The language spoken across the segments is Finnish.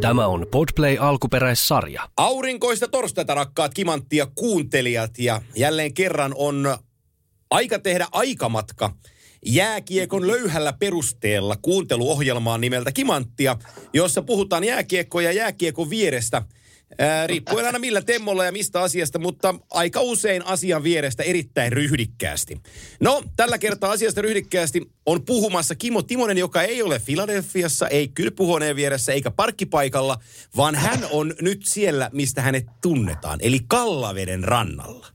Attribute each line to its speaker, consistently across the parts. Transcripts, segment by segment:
Speaker 1: Tämä on Podplay alkuperäissarja.
Speaker 2: Aurinkoista torstaita rakkaat kimanttia kuuntelijat ja jälleen kerran on aika tehdä aikamatka jääkiekon löyhällä perusteella kuunteluohjelmaan nimeltä Kimanttia, jossa puhutaan jääkiekko ja jääkiekon vierestä – Riippuen aina millä temmolla ja mistä asiasta, mutta aika usein asian vierestä erittäin ryhdikkäästi. No, tällä kertaa asiasta ryhdikkäästi on puhumassa Kimo Timonen, joka ei ole Filadelfiassa, ei kylpyhuoneen vieressä eikä parkkipaikalla, vaan hän on nyt siellä, mistä hänet tunnetaan, eli Kallaveden rannalla.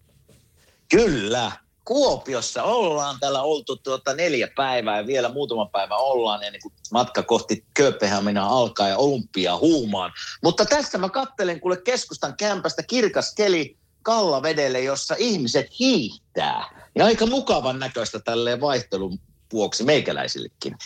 Speaker 3: Kyllä. Kuopiossa ollaan täällä oltu tuota neljä päivää ja vielä muutama päivä ollaan ennen kuin matka kohti Kööpenhamina alkaa ja olympia huumaan. Mutta tässä mä kattelen kuule keskustan kämpästä kirkas keli Kallavedelle, jossa ihmiset hiihtää. Ja aika mukavan näköistä tälleen vaihtelun vuoksi meikäläisillekin.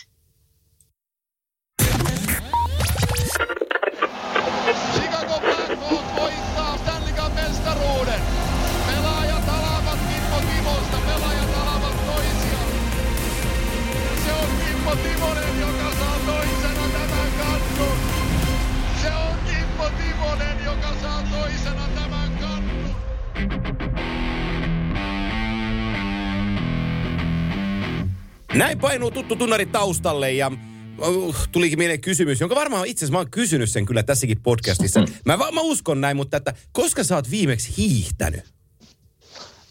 Speaker 2: Näin painuu tuttu tunnari taustalle ja uh, tulikin mieleen kysymys, jonka varmaan itse asiassa mä oon kysynyt sen kyllä tässäkin podcastissa. Mä, va- mä uskon näin, mutta että koska sä oot viimeksi hiihtänyt?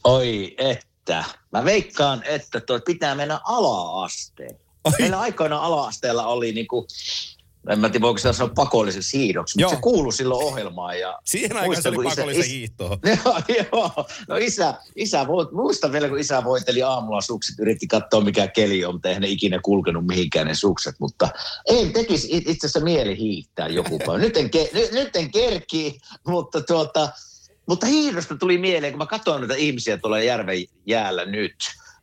Speaker 3: Oi että. Mä veikkaan, että toi pitää mennä ala-asteen.
Speaker 2: Oi.
Speaker 3: Meillä aikoina ala-asteella oli niinku, en mä tiedä voiko sitä sanoa pakolliseksi hiihdoksi,
Speaker 2: Joo.
Speaker 3: mutta se kuului silloin ohjelmaan. Ja
Speaker 2: Siihen aikaan se oli
Speaker 3: isä-
Speaker 2: pakollisen
Speaker 3: is-
Speaker 2: hiihtoa.
Speaker 3: Joo, joo. No isä, isä voit, muistan vielä, kun isä voiteli aamulla sukset, yritti katsoa mikä keli on, mutta eihän ne ikinä kulkenut mihinkään ne sukset, mutta ei tekisi it- itse asiassa mieli hiihtää joku päivä. Nyt en, ke, nyt, nyt en kerki, mutta tuota, mutta hiihdosta tuli mieleen, kun mä katson näitä ihmisiä tuolla järven jäällä nyt,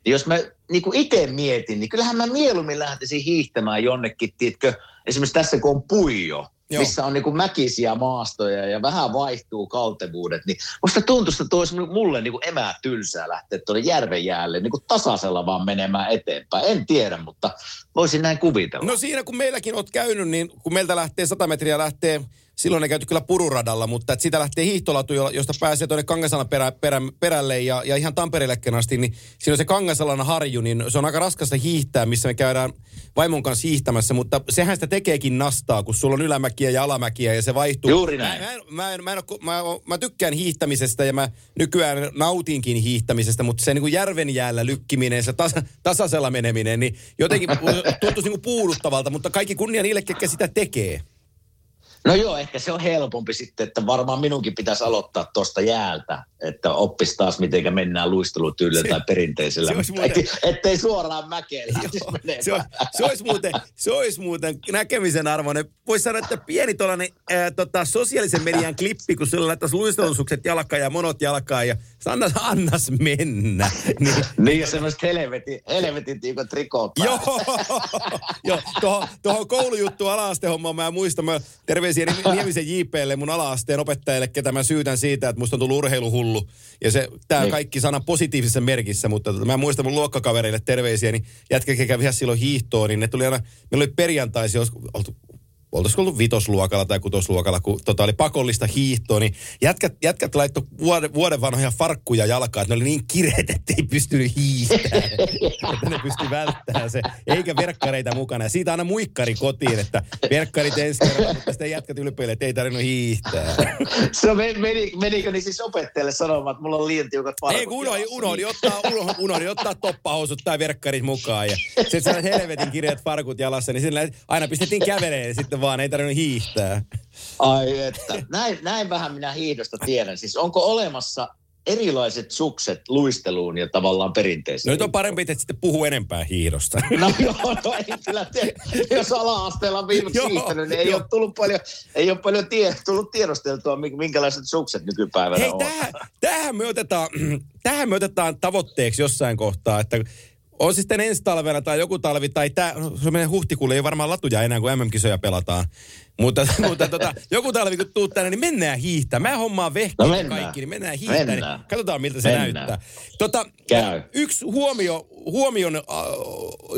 Speaker 3: niin jos mä niin itse mietin, niin kyllähän mä mieluummin lähtisin hiihtämään jonnekin, tiedätkö, esimerkiksi tässä kun on puijo,
Speaker 2: Joo.
Speaker 3: Missä on niin mäkisiä maastoja ja vähän vaihtuu kaltevuudet, niin musta tuntuu, että toisi mulle niin emää tylsää lähteä tuonne järven jäälle niin tasaisella vaan menemään eteenpäin. En tiedä, mutta voisin näin kuvitella.
Speaker 2: No siinä kun meilläkin oot käynyt, niin kun meiltä lähtee 100 metriä lähtee, silloin ne käyty kyllä pururadalla, mutta että siitä lähtee hiihtolatu, jo- josta pääsee tuonne Kangasalan perä, perä, perälle ja, ja ihan Tampereellekin asti, niin siinä on se Kangasalan harju, niin se on aika raskasta hiihtää, missä me käydään vaimon kanssa hiihtämässä, mutta sehän sitä tekeekin nastaa, kun sulla on ylämäkiä ja alamäkiä ja se vaihtuu.
Speaker 3: Juuri näin.
Speaker 2: Mä, mä, en, mä, en, mä, en, oo- mä, mä tykkään hiihtämisestä ja mä nykyään nautinkin hiihtämisestä, mutta se niin kuin järven jäällä lykkiminen, se tasa, tasaisella meneminen, niin jotenkin tuntuisi niin kuin puuduttavalta, mutta kaikki kunnia niille, ketkä sitä tekee.
Speaker 3: No joo, ehkä se on helpompi sitten, että varmaan minunkin pitäisi aloittaa tuosta jäältä, että oppisi taas miten mennään luistelutyylillä
Speaker 2: Se-
Speaker 3: tai perinteisellä.
Speaker 2: se olisi muuten-
Speaker 3: ettei, ettei suoraan mäkeen lähtisi
Speaker 2: Se,
Speaker 3: menemään.
Speaker 2: se, olisi muuten, se olisi muuten näkemisen arvoinen. Voisi sanoa, että pieni tuollainen ää, tota, sosiaalisen median klippi, kun sulla laittaisi luistelusukset jalkaan ja monot jalkaan ja sä annas, annas mennä. Niin,
Speaker 3: Niin, ja semmoiset helvetin, helvetin tiukot trikot päällä.
Speaker 2: Joo, joo tuohon, tuohon koulujuttu ala-astehommaan mä muistan, mä terveisiä Ni- Niemisen JPlle, mun ala-asteen opettajalle, ketä mä syytän siitä, että musta on tullut urheiluhullu. Ja se, tää
Speaker 3: Niin.
Speaker 2: kaikki sana positiivisessa merkissä, mutta tota, mä muistan mun luokkakavereille terveisiä, niin jätkä, kävi silloin hiihtoon, niin ne tuli aina, meillä oli perjantaisin, oltu oltaisiko ollut vitosluokalla tai kutosluokalla, kun tota oli pakollista hiihtoa, niin jätkät, jätkät laittoi vuoden, vuoden vanhoja farkkuja jalkaan, että ne oli niin kireet, että ei pystynyt hiihtämään. ne pystyi välttämään se, eikä verkkareita mukana. Ja siitä aina muikkari kotiin, että verkkarit ensi kerralla, mutta sitten jätkät ylpeille, että ei tarvinnut hiihtää.
Speaker 3: Se meni, meni, menikö niin siis opettajalle sanomaan, että mulla on liian tiukat farkut
Speaker 2: Ei, kun unohdi, unohdi, ottaa, unohdi, unohdi ottaa toppahousut tai verkkarit mukaan. Ja sitten helvetin kireät farkut jalassa, niin sillä aina pistettiin käveleen sitten vaan, ei tarvinnut hiihtää.
Speaker 3: Ai että. Näin, näin vähän minä hiihdosta tiedän. Siis onko olemassa erilaiset sukset luisteluun ja tavallaan perinteisiin?
Speaker 2: No nyt on parempi, että sitten puhuu enempää hiihdosta.
Speaker 3: No joo, no ei kyllä te, jos ala-asteella on viimeksi
Speaker 2: Joo,
Speaker 3: hiihtänyt, niin ei
Speaker 2: joo.
Speaker 3: ole tullut paljon, ei ole paljon tie, tullut tiedosteltua, mi- minkälaiset sukset nykypäivänä
Speaker 2: Hei,
Speaker 3: on.
Speaker 2: tähän, tähän, me otetaan, tähän me otetaan tavoitteeksi jossain kohtaa, että on siis sitten ensi talvena tai joku talvi tai tää, no, se menee huhtikuulle, ei varmaan latuja enää, kun MM-kisoja pelataan. Mutta, mutta tota, joku talvi, kun tuut tänne, niin mennään hiihtää. Mä hommaan vehkeet
Speaker 3: No mennään.
Speaker 2: kaikki, niin mennään hiihtää.
Speaker 3: Mennään.
Speaker 2: Niin katsotaan, miltä se
Speaker 3: Mennään.
Speaker 2: näyttää. Tota,
Speaker 3: Käy.
Speaker 2: Yksi huomio, huomion äh,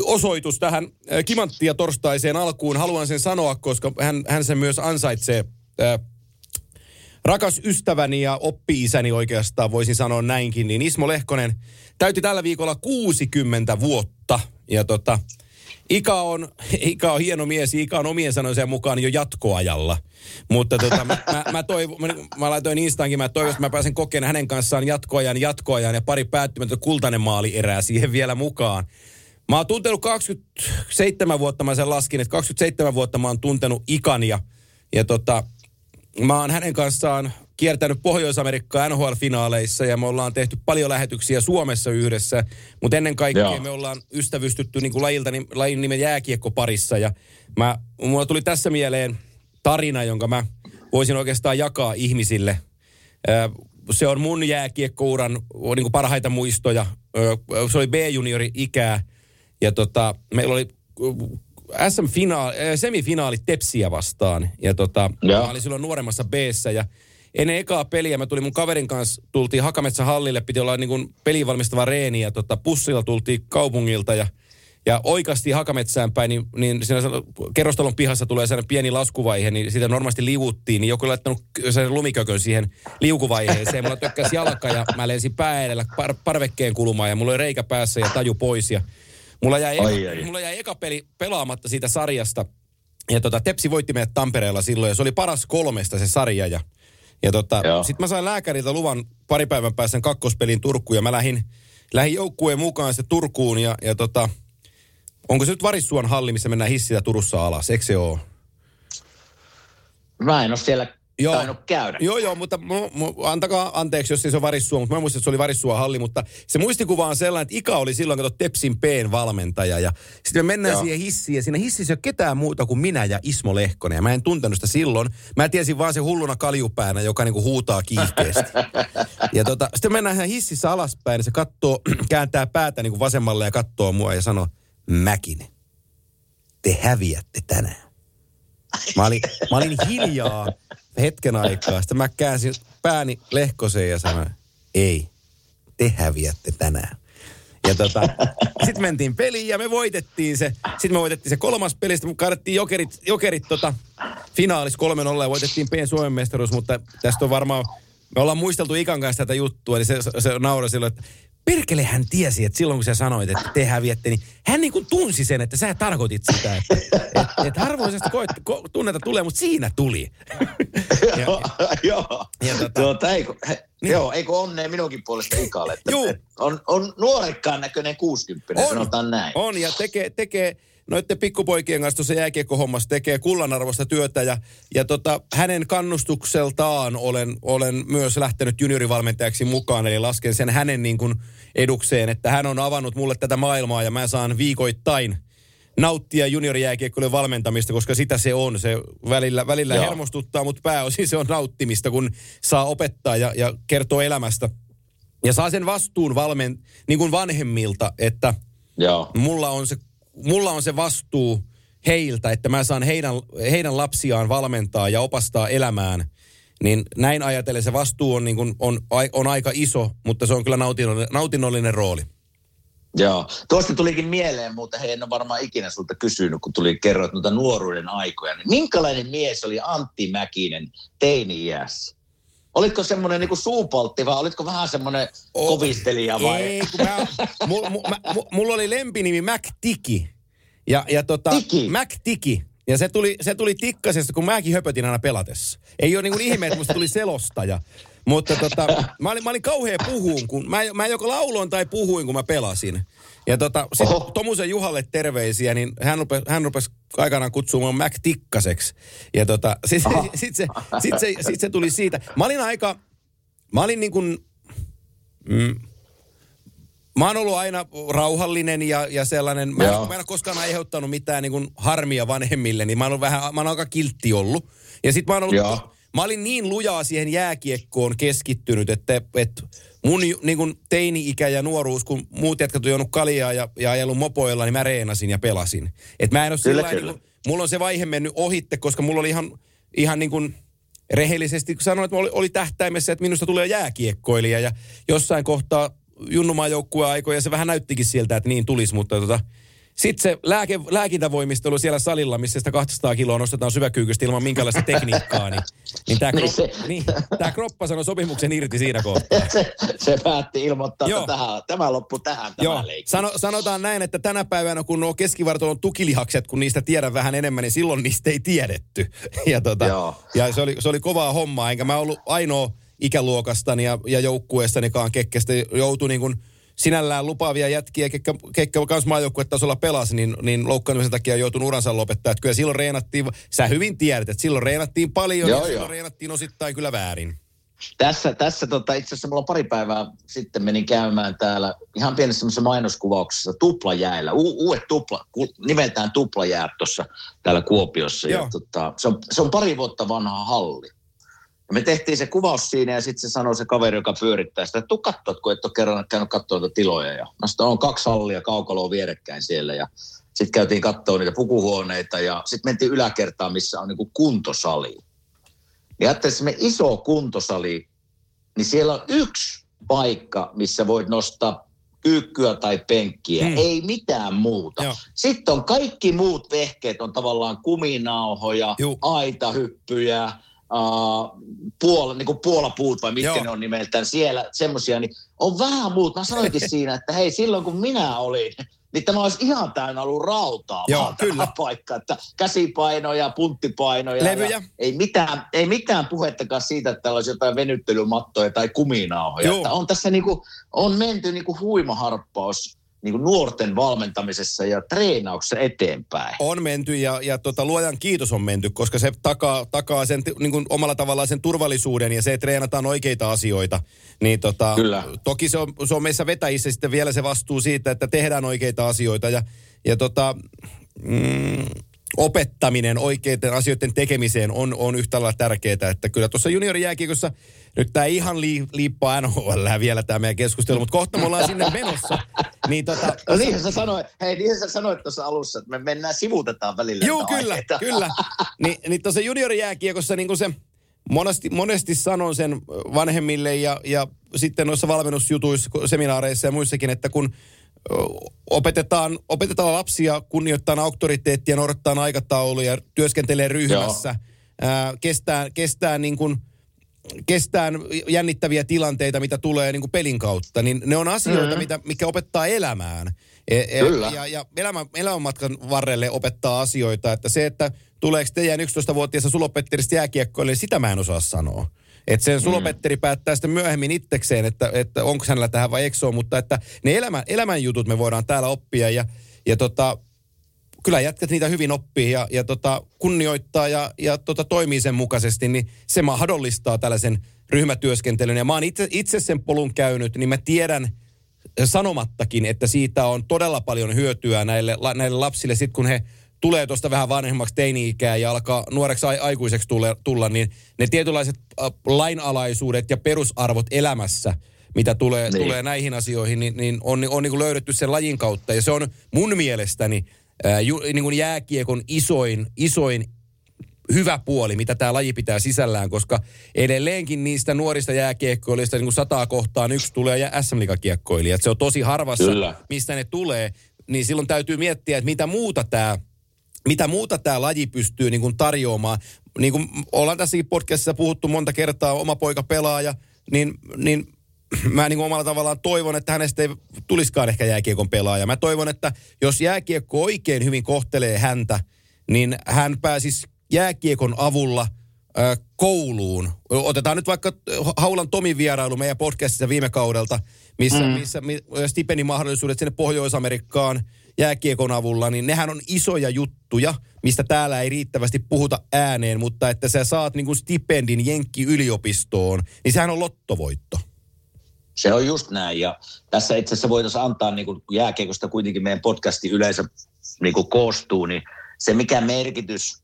Speaker 2: osoitus tähän äh, kimanttia torstaiseen alkuun. Haluan sen sanoa, koska hän, hän sen myös ansaitsee. Äh, rakas ystäväni ja oppi-isäni oikeastaan voisin sanoa näinkin, niin Ismo Lehkonen täytti tällä viikolla 60 vuotta. Ja tota, Ika on, Ika on hieno mies, Ika on omien sanojensa mukaan jo jatkoajalla. Mutta tota, mä, mä, mä, toivo, mä, mä laitoin Instaankin, mä toivon, että mä pääsen kokemaan hänen kanssaan jatkoajan, jatkoajan ja pari päättymättä kultainen maali erää siihen vielä mukaan. Mä oon tuntenut 27 vuotta, mä sen laskin, että 27 vuotta mä oon tuntenut Ikan ja, ja tota, mä oon hänen kanssaan kiertänyt Pohjois-Amerikkaa NHL-finaaleissa ja me ollaan tehty paljon lähetyksiä Suomessa yhdessä, mutta ennen kaikkea
Speaker 3: Joo.
Speaker 2: me ollaan ystävystytty niin kuin lajilta, niin, lajin nimen jääkiekko parissa ja mä, mulla tuli tässä mieleen tarina, jonka mä voisin oikeastaan jakaa ihmisille. Se on mun jääkiekkouran niin kuin parhaita muistoja. Se oli B-juniori ikää ja tota, meillä oli SM-finaali, semifinaalit Tepsiä vastaan. Ja tota,
Speaker 3: Joo.
Speaker 2: mä olin silloin nuoremmassa b ja ennen ekaa peliä mä tulin mun kaverin kanssa, tultiin Hakametsän hallille, piti olla niin kuin peliin valmistava reeni ja tota, bussilla tultiin kaupungilta ja ja oikeasti Hakametsään päin, niin, niin siinä kerrostalon pihassa tulee sellainen pieni laskuvaihe, niin siitä normaalisti liuuttiin, niin joku oli laittanut sen lumikökön siihen liukuvaiheeseen. Mulla tökkäsi jalka ja mä lensin pää edellä par, parvekkeen kulumaan ja mulla oli reikä päässä ja taju pois. Ja mulla, jäi
Speaker 3: Ai,
Speaker 2: eka,
Speaker 3: ai.
Speaker 2: mulla jäi eka peli pelaamatta siitä sarjasta. Ja tota, Tepsi voitti meidät Tampereella silloin ja se oli paras kolmesta se sarja. Ja, ja tota, sitten mä sain lääkäriltä luvan pari päivän päästä sen kakkospelin Turkuun ja mä lähdin, lähdin joukkueen mukaan sitten Turkuun ja, ja tota, onko se nyt Varissuon halli, missä mennään hissillä Turussa alas, eikö se ole?
Speaker 3: Mä en ole siellä
Speaker 2: Joo.
Speaker 3: tainnut käydä.
Speaker 2: Joo, joo, mutta mu, mu, antakaa anteeksi, jos se on Varissua, mutta mä muistan, että se oli Varissua halli, mutta se muistikuva on sellainen, että Ika oli silloin, kato Tepsin P:n valmentaja ja sitten me mennään
Speaker 3: Joo.
Speaker 2: siihen hissiin ja siinä hississä ei ole ketään muuta kuin minä ja Ismo Lehkonen ja mä en tuntenut sitä silloin. Mä tiesin vaan se hulluna kaljupäänä, joka niinku huutaa kiihkeästi. ja tota, sitten mennään ihan hississä alaspäin ja se katsoo, kääntää päätä niinku vasemmalle ja katsoo mua ja sanoo, Mäkinen, te häviätte tänään. Mä olin, mä olin hiljaa hetken aikaa. Sitten mä käänsin pääni lehkoseen ja sanoin, ei, te häviätte tänään. Ja tota, sitten mentiin peliin ja me voitettiin se. Sitten me voitettiin se kolmas peli, sitten me kaadettiin jokerit, jokerit tota, finaalis 3-0 ja voitettiin P Suomen mestaruus, mutta tästä on varmaan, me ollaan muisteltu Ikan kanssa tätä juttua, niin se, se nauroi silloin, että perkele hän tiesi, että silloin kun sä sanoit, että te häviätte, niin hän niin kuin tunsi sen, että sä tarkoitit sitä, että et, et harvoisesta koet, ko, tunneta tulee, mutta siinä tuli. ja,
Speaker 3: Joo, joo.
Speaker 2: ja tota-
Speaker 3: Tuota, ei, kun,
Speaker 2: Niin.
Speaker 3: Joo, ei kun onnea minunkin puolesta Ikalle. Että,
Speaker 2: Juu.
Speaker 3: on, on nuorekkaan näköinen 60, sanotaan näin.
Speaker 2: On, ja tekee, tekee noiden pikkupoikien kanssa tuossa jääkiekkohommassa tekee kullanarvoista työtä ja, ja tota, hänen kannustukseltaan olen, olen myös lähtenyt juniorivalmentajaksi mukaan, eli lasken sen hänen niin kuin edukseen, että hän on avannut mulle tätä maailmaa ja mä saan viikoittain nauttia juniorijääkiekkojen valmentamista, koska sitä se on. Se välillä, välillä
Speaker 3: Joo.
Speaker 2: hermostuttaa, mutta pääosin se on nauttimista, kun saa opettaa ja, ja kertoo elämästä. Ja saa sen vastuun valmen, niin kuin vanhemmilta, että
Speaker 3: Joo.
Speaker 2: mulla on se, mulla on se vastuu heiltä, että mä saan heidän, heidän lapsiaan valmentaa ja opastaa elämään. Niin näin ajatellen se vastuu on, niin kuin, on, on aika iso, mutta se on kyllä nautinnollinen, nautinnollinen rooli.
Speaker 3: Joo. Tuosta tulikin mieleen, mutta he en ole varmaan ikinä sulta kysynyt, kun tuli kerroit noita nuoruuden aikoja. Niin minkälainen mies oli Antti Mäkinen teini-iässä? Olitko semmoinen niin suupoltti vai olitko vähän semmoinen kovistelija vai?
Speaker 2: Ei, kun mä, mu, mu, mä, mu, mulla oli lempinimi Mac Tiki. Ja, ja tota,
Speaker 3: Tiki?
Speaker 2: Mac Tiki. Ja se tuli, se tuli tikkasesta, kun mäkin höpötin aina pelatessa. Ei ole niin kuin ihme, että musta tuli selostaja. Mutta tota, mä olin, mä olin kauhea puhuun, kun mä, mä joko lauloin tai puhuin, kun mä pelasin. Ja tota. Tomusen Juhalle terveisiä, niin hän rupesi, hän rupesi aikanaan kutsumaan Mac Tikkaseksi. Ja tota, sit,
Speaker 3: Oho.
Speaker 2: sit, se, sit, se, sit se tuli siitä. Mä olin aika, mä olin niin kuin, mm, Mä oon ollut aina rauhallinen ja, ja sellainen, mä en, mä en ole koskaan aiheuttanut mitään niin kuin harmia vanhemmille, niin mä oon vähän, mä oon aika kiltti ollut. Ja sit mä oon ollut,
Speaker 3: Joo.
Speaker 2: mä olin niin lujaa siihen jääkiekkoon keskittynyt, että, että mun niin kuin teini-ikä ja nuoruus, kun muut jätkät on juonut kaljaa ja, ja ajellut mopoilla, niin mä reenasin ja pelasin. Et mä en ole
Speaker 3: Kyllä,
Speaker 2: sillä
Speaker 3: kyllä.
Speaker 2: niin kuin, mulla on se vaihe mennyt ohitte, koska mulla oli ihan, ihan niin kuin rehellisesti kun sanoin, että oli, oli tähtäimessä, että minusta tulee jääkiekkoilija ja jossain kohtaa junnumaan joukkueen aikoja se vähän näyttikin siltä, että niin tulisi, mutta tota, sitten se lääke, lääkintävoimistelu siellä salilla, missä sitä 200 kiloa nostetaan syväkyykystä ilman minkälaista tekniikkaa, niin, niin tämä
Speaker 3: Niin
Speaker 2: kroppa, niin, tää kroppa sanoi sopimuksen irti siinä kohtaa.
Speaker 3: se, se päätti ilmoittaa,
Speaker 2: Joo.
Speaker 3: että tähän, tämä loppu tähän, tämä
Speaker 2: Joo,
Speaker 3: leikki.
Speaker 2: Sano, sanotaan näin, että tänä päivänä kun nuo keskivartalon tukilihakset, kun niistä tiedän vähän enemmän, niin silloin niistä ei tiedetty. Ja, tota,
Speaker 3: Joo.
Speaker 2: ja se, oli, se oli kovaa hommaa, enkä mä ollut ainoa ikäluokastani ja, ja joukkueestanikaan kekkestä joutui niin kuin sinällään lupaavia jätkiä, ketkä, ketkä kans maajoukkuetasolla pelasi, niin, niin loukkaantumisen takia joutunut uransa lopettaa. Että kyllä silloin reenattiin, sä hyvin tiedät, että silloin reenattiin paljon
Speaker 3: Joo,
Speaker 2: ja silloin
Speaker 3: joo.
Speaker 2: reenattiin osittain kyllä väärin.
Speaker 3: Tässä, tässä tota, itse asiassa mulla pari päivää sitten menin käymään täällä ihan pienessä semmoisessa mainoskuvauksessa tuplajäällä. U- uudet tupla, ku, nimeltään tuplajäät tuossa täällä Kuopiossa.
Speaker 2: Joo.
Speaker 3: Ja, tota, se, on, se on pari vuotta vanha halli. Ja me tehtiin se kuvaus siinä ja sitten se sanoi se kaveri, joka pyörittää sitä, että tuu katsoa, kun et ole kerran käynyt katsoa niitä tiloja. Ja mä sanoin, on kaksi hallia kaukaloa vierekkäin siellä ja sitten käytiin katsoa niitä pukuhuoneita ja sitten mentiin yläkertaan, missä on niinku kuntosali. Ja ajattelin, me iso kuntosali, niin siellä on yksi paikka, missä voit nostaa kyykkyä tai penkkiä,
Speaker 2: Hmm.
Speaker 3: ei mitään muuta.
Speaker 2: Joo.
Speaker 3: Sitten on kaikki muut vehkeet, on tavallaan kuminauhoja,
Speaker 2: Juu.
Speaker 3: aitahyppyjä, Uh, puola, niin kuin puolapuut vai mitkä
Speaker 2: Joo.
Speaker 3: Ne on nimeltään siellä, semmoisia, niin on vähän muut. Mä sanoinkin siinä, että hei, silloin kun minä olin, niin tämä olisi ihan täynnä ollut rautaa
Speaker 2: Joo,
Speaker 3: vaan tämä
Speaker 2: kyllä.
Speaker 3: paikka, että käsipainoja, punttipainoja.
Speaker 2: Levyjä.
Speaker 3: Ja ei, mitään, ei mitään puhettakaan siitä, että täällä olisi jotain venyttelymattoja tai kuminauhoja. Että on tässä niinku, on menty niinku huimaharppaus niinku nuorten valmentamisessa ja treenauksessa eteenpäin.
Speaker 2: On menty ja, ja tota, luojan kiitos on menty, koska se takaa, takaa sen niin kuin omalla tavallaan sen turvallisuuden ja se, että treenataan oikeita asioita. Niin tota,
Speaker 3: Kyllä.
Speaker 2: toki se on, se on meissä vetäjissä sitten vielä se vastuu siitä, että tehdään oikeita asioita ja, ja tota, mm, opettaminen oikeiden asioiden tekemiseen on, on yhtä lailla tärkeää. Että kyllä tuossa juniorijääkiekossa, nyt tämä ihan lii, liippaa NHL vielä tämä meidän keskustelu, mutta kohta me ollaan sinne menossa. Niin tota,
Speaker 3: No niinhän sä sanoit, hei niinhän sä sanoit tuossa alussa, että me mennään sivutetaan välillä.
Speaker 2: Joo, kyllä,
Speaker 3: aiheita.
Speaker 2: kyllä. Ni, niin tuossa juniorijääkiekossa niin se, monesti, monesti sanon sen vanhemmille ja, ja sitten noissa valmennusjutuissa, seminaareissa ja muissakin, että kun opetetaan, opetetaan lapsia kunnioittaa auktoriteettia, noudattaa aikatauluja, työskentelee ryhmässä, ää, kestää, kestää niin kuin, kestää jännittäviä tilanteita, mitä tulee niin kuin pelin kautta, niin ne on asioita, mm-hmm. mitä, mikä opettaa elämään. E, e,
Speaker 3: Kyllä.
Speaker 2: Ja, ja elämän, elämänmatkan varrelle opettaa asioita, että se, että tuleeko teidän 11-vuotiaassa Sulopetteristä jääkiekkoille, niin sitä mä en osaa sanoa. Että sen Sulopetteri päättää sitten myöhemmin itsekseen, että, että onko hänellä tähän vai ole, mutta että ne elämän, elämän jutut me voidaan täällä oppia ja, ja tota, kyllä jätkät niitä hyvin oppii ja, ja tota, kunnioittaa ja, ja tota, toimii sen mukaisesti, niin se mahdollistaa tällaisen ryhmätyöskentelyn. Ja mä oon itse, itse sen polun käynyt, niin mä tiedän sanomattakin, että siitä on todella paljon hyötyä näille, näille lapsille, sit kun he tulee tuosta vähän vanhemmaksi teini-ikää ja alkaa nuoreksi ai, aikuiseksi tulla, tulla, niin ne tietynlaiset äh, lainalaisuudet ja perusarvot elämässä, mitä tulee. Niin. tulee näihin asioihin, niin, niin on, on niin kuin löydetty sen lajin kautta. Ja se on mun mielestäni ää, ju, niin kuin jääkiekon isoin, isoin hyvä puoli, mitä tämä laji pitää sisällään, koska edelleenkin niistä nuorista jääkiekkoilijoista niin kuin sataa kohtaan yksi tulee ja sm kiekkoilija Se on tosi harvassa,
Speaker 3: Kyllä.
Speaker 2: mistä ne tulee. Niin silloin täytyy miettiä, että mitä muuta tämä mitä muuta tämä laji pystyy niin kuin tarjoamaan. Niin kuin ollaan tässäkin podcastissa puhuttu monta kertaa, oma poika pelaaja, niin, niin mä niin omalla tavallaan toivon, että hänestä ei tulisikaan ehkä jääkiekon pelaaja. Mä toivon, että jos jääkiekko oikein hyvin kohtelee häntä, niin hän pääsisi jääkiekon avulla kouluun. Otetaan nyt vaikka Haulan Tomin vierailu meidän podcastissa viime kaudelta, missä, mm. missä mi- stipendimahdollisuudet sinne Pohjois-Amerikkaan jääkiekon avulla, niin nehän on isoja juttuja, mistä täällä ei riittävästi puhuta ääneen, mutta että sä saat niin kuin stipendin Jenkki-yliopistoon, niin sehän on lottovoitto.
Speaker 3: Se on just näin ja tässä itse asiassa voitaisiin antaa niin kuin jääkiekosta kuitenkin meidän podcasti yleensä niin kuin koostuu, niin se mikä merkitys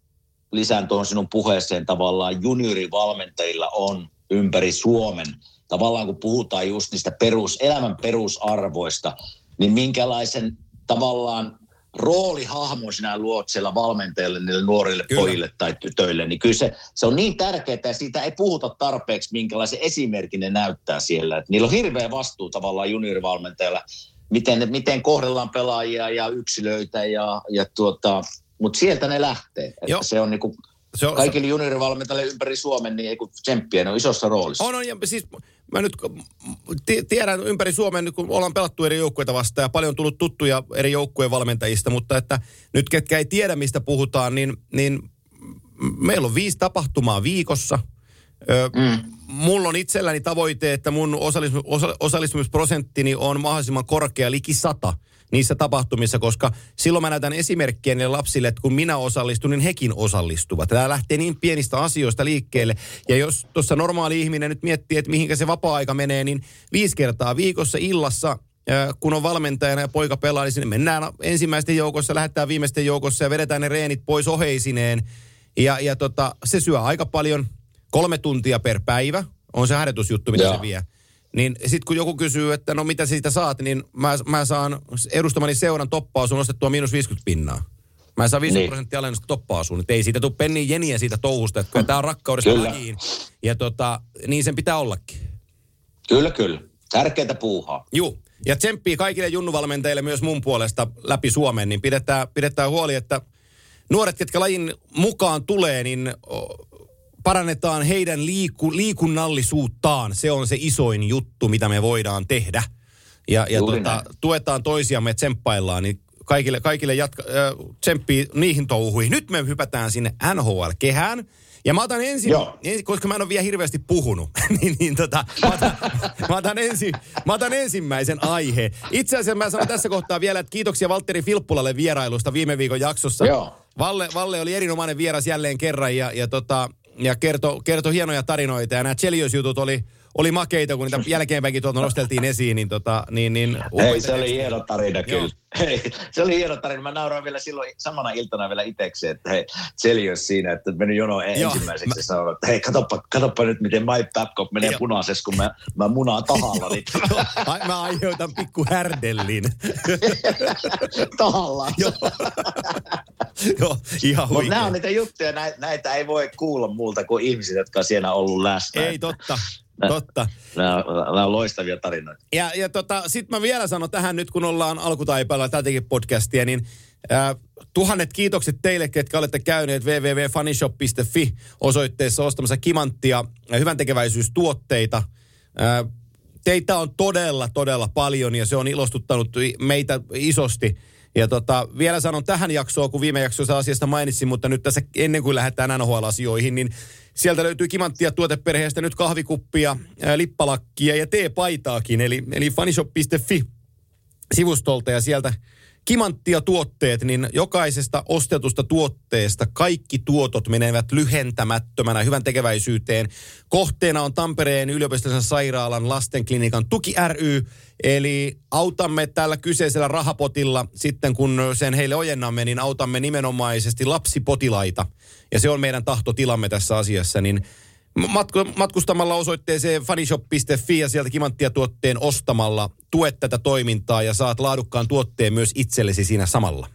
Speaker 3: lisään tuohon sinun puheeseen tavallaan juniorivalmentajilla on ympäri Suomen. Tavallaan kun puhutaan just niistä perus, elämän perusarvoista, niin minkälaisen tavallaan roolihahmo sinä luot siellä valmentajille, niille nuorille
Speaker 2: Kyllä.
Speaker 3: pojille tai tytöille, niin kyllä se, se on niin tärkeää, ja siitä ei puhuta tarpeeksi, minkälaisen esimerkin ne näyttää siellä. Et niillä on hirveä vastuu tavallaan juniorivalmentajalla, miten, miten kohdellaan pelaajia ja yksilöitä, ja, ja tuota, mutta sieltä ne lähtee. Että se on niinku,
Speaker 2: Se on,
Speaker 3: kaikille juniorivalmentajille ympäri Suomen, niin ei kun tsemppiä, ne on isossa roolissa.
Speaker 2: On, on, ja siis mä nyt ti- tiedän ympäri Suomen, kun ollaan pelattu eri joukkueita vastaan ja paljon on tullut tuttuja eri joukkueen valmentajista, mutta että nyt ketkä ei tiedä, mistä puhutaan, niin, niin meillä on viisi tapahtumaa viikossa. Ö, mm. Mulla on itselläni tavoite, että mun osallistum- osa- osallistumisprosenttini on mahdollisimman korkea, liki sata niissä tapahtumissa, koska silloin mä näytän esimerkkiä niille lapsille, että kun minä osallistun, niin hekin osallistuvat. Tämä lähtee niin pienistä asioista liikkeelle. Ja jos tuossa normaali ihminen nyt miettii, että mihinkä se vapaa-aika menee, niin viisi kertaa viikossa illassa kun on valmentajana ja poika pelaa, niin sinne mennään ensimmäisten joukossa, lähdetään viimeisten joukossa ja vedetään ne reenit pois oheisineen. Ja, ja tota, se syö aika paljon, kolme tuntia per päivä on se harjoitusjuttu, mitä
Speaker 3: Joo.
Speaker 2: se vie. Niin sitten kun joku kysyy, että no mitä siitä saat, niin mä, mä saan edustamani seuran toppausun nostettua miinus 50 pinnaa. Mä saan 50
Speaker 3: Niin.
Speaker 2: prosenttia alennusta toppaasuun. Että ei siitä tule pennin jeniä siitä touhusta, että tämä on rakkaudesta
Speaker 3: Kyllä.
Speaker 2: lajiin. Ja tota, niin sen pitää ollakin.
Speaker 3: Kyllä, kyllä. Tärkeää puuhaa.
Speaker 2: Juu. Ja tsemppii kaikille junnuvalmentajille myös mun puolesta läpi Suomen, niin pidetään, pidetään huoli, että nuoret, ketkä lajin mukaan tulee, niin parannetaan heidän liiku, liikunnallisuuttaan. Se on se isoin juttu, mitä me voidaan tehdä. Ja, ja
Speaker 3: Juuri
Speaker 2: tota,
Speaker 3: näin.
Speaker 2: tuetaan toisiamme tsemppaillaan, niin kaikille, kaikille jatka, äh, tsemppii niihin touhuihin. Nyt me hypätään sinne NHL-kehään. Ja mä otan ensin,
Speaker 3: Joo.
Speaker 2: ensin koska mä en ole vielä hirveästi puhunut, niin, niin tota, mä, otan, mä, otan ensi, mä otan ensimmäisen aiheen. Itse asiassa mä sanon tässä kohtaa vielä, että kiitoksia Valtteri Filppulalle vierailusta viime viikon jaksossa.
Speaker 3: Joo.
Speaker 2: Valle, Valle oli erinomainen vieras jälleen kerran ja, ja, tota, ja kertoi kerto hienoja tarinoita. Ja nämä Chelios-jutut oli, oli makeita, kun niitä jälkeenpäinkin tuolta nosteltiin esiin. Niin, tota, niin, niin,
Speaker 3: Hei, se oli hieno tarina
Speaker 2: Joo.
Speaker 3: kyllä. Hei, se oli hieno tarina. Mä nauroin vielä silloin samana iltana vielä itsekseen, että hei, Celios siinä, että meni jono ensimmäiseksi ja sanoi, että hei, katoppa, katoppa nyt, miten Mike Babcock menee
Speaker 2: Joo.
Speaker 3: punaisessa, kun mä, mä munaan tahalla niitä.
Speaker 2: Ai, Mä aiheutan pikku härdellin.
Speaker 3: tahalla.
Speaker 2: Joo. Joo, ihan
Speaker 3: Mutta nämä on niitä juttuja, näitä, ei voi kuulla muulta kuin ihmiset, jotka on siellä ollut läsnä.
Speaker 2: Ei totta, totta.
Speaker 3: Nämä, nämä on loistavia tarinoita.
Speaker 2: Ja, ja tota, sitten mä vielä sanon tähän nyt, kun ollaan alkutaipailla tätäkin podcastia, niin äh, tuhannet kiitokset teille, ketkä olette käyneet www.funnyshop.fi osoitteessa ostamassa kimanttia ja hyvän tekeväisyystuotteita. Äh, teitä on todella, todella paljon ja se on ilostuttanut meitä isosti. Ja tota, vielä sanon tähän jaksoon, kun viime jaksossa asiasta mainitsin, mutta nyt tässä ennen kuin lähdetään NHL-asioihin, niin sieltä löytyy kimanttia tuoteperheestä nyt kahvikuppia, ää, lippalakkia ja teepaitaakin, eli, eli funnyshop.fi sivustolta ja sieltä kimanttia tuotteet, niin jokaisesta ostetusta tuotteesta kaikki tuotot menevät lyhentämättömänä hyvän tekeväisyyteen. Kohteena on Tampereen yliopistollisen sairaalan lastenklinikan tuki ry, eli autamme tällä kyseisellä rahapotilla sitten kun sen heille ojennamme, niin autamme nimenomaisesti lapsipotilaita. Ja se on meidän tahtotilamme tässä asiassa, niin Matku, matkustamalla osoitteeseen funnyshop.fi ja sieltä kimanttia tuotteen ostamalla tuet tätä toimintaa ja saat laadukkaan tuotteen myös itsellesi siinä samalla.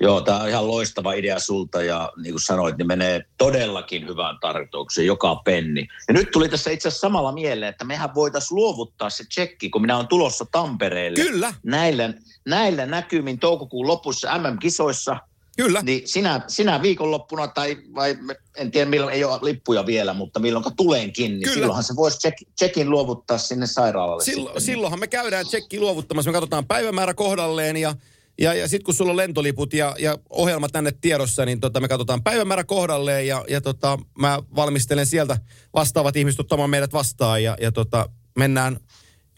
Speaker 3: Joo, tämä on ihan loistava idea sulta ja niin kuin sanoit, niin menee todellakin hyvään tarkoitukseen joka penni. Ja nyt tuli tässä itse asiassa samalla mieleen, että mehän voitaisiin luovuttaa se tsekki, kun minä olen tulossa Tampereelle.
Speaker 2: Kyllä,
Speaker 3: Näillä, näillä näkymin toukokuun lopussa MM-kisoissa,
Speaker 2: kyllä.
Speaker 3: niin sinä, sinä viikonloppuna tai vai en tiedä milloin, ei ole lippuja vielä, mutta milloin tulenkin, niin
Speaker 2: Kyllä.
Speaker 3: silloinhan se voisi check, checkin luovuttaa sinne sairaalalle.
Speaker 2: Sillo,
Speaker 3: sitten.
Speaker 2: silloinhan me käydään tsekki luovuttamassa, me katsotaan päivämäärä kohdalleen ja ja, ja sitten kun sulla on lentoliput ja, ja ohjelma tänne tiedossa, niin tota, me katsotaan päivämäärä kohdalleen ja, ja tota, mä valmistelen sieltä vastaavat ihmiset ottamaan meidät vastaan ja, ja tota, mennään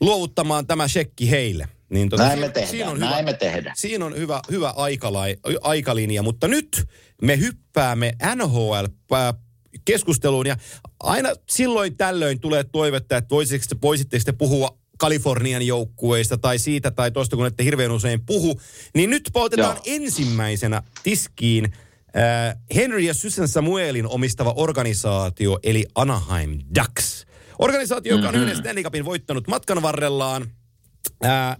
Speaker 2: luovuttamaan tämä shekki heille. Niin tota,
Speaker 3: Näin me tehdään,
Speaker 2: siinä on
Speaker 3: näin
Speaker 2: hyvä,
Speaker 3: me tehdään.
Speaker 2: Siinä on hyvä, hyvä aikalai, aikalinja, mutta nyt me hyppäämme NHL-keskusteluun ja aina silloin tällöin tulee toivetta, että voisitteko, voisitteko te puhua Kalifornian joukkueista tai siitä tai tuosta, kun ette hirveän usein puhu. Niin nyt otetaan
Speaker 3: Joo.
Speaker 2: ensimmäisenä tiskiin äh, Henry ja Susan Samuelin omistava organisaatio, eli Anaheim Ducks. Organisaatio, joka on yhden Stanley Cupin voittanut matkan varrellaan. Ää,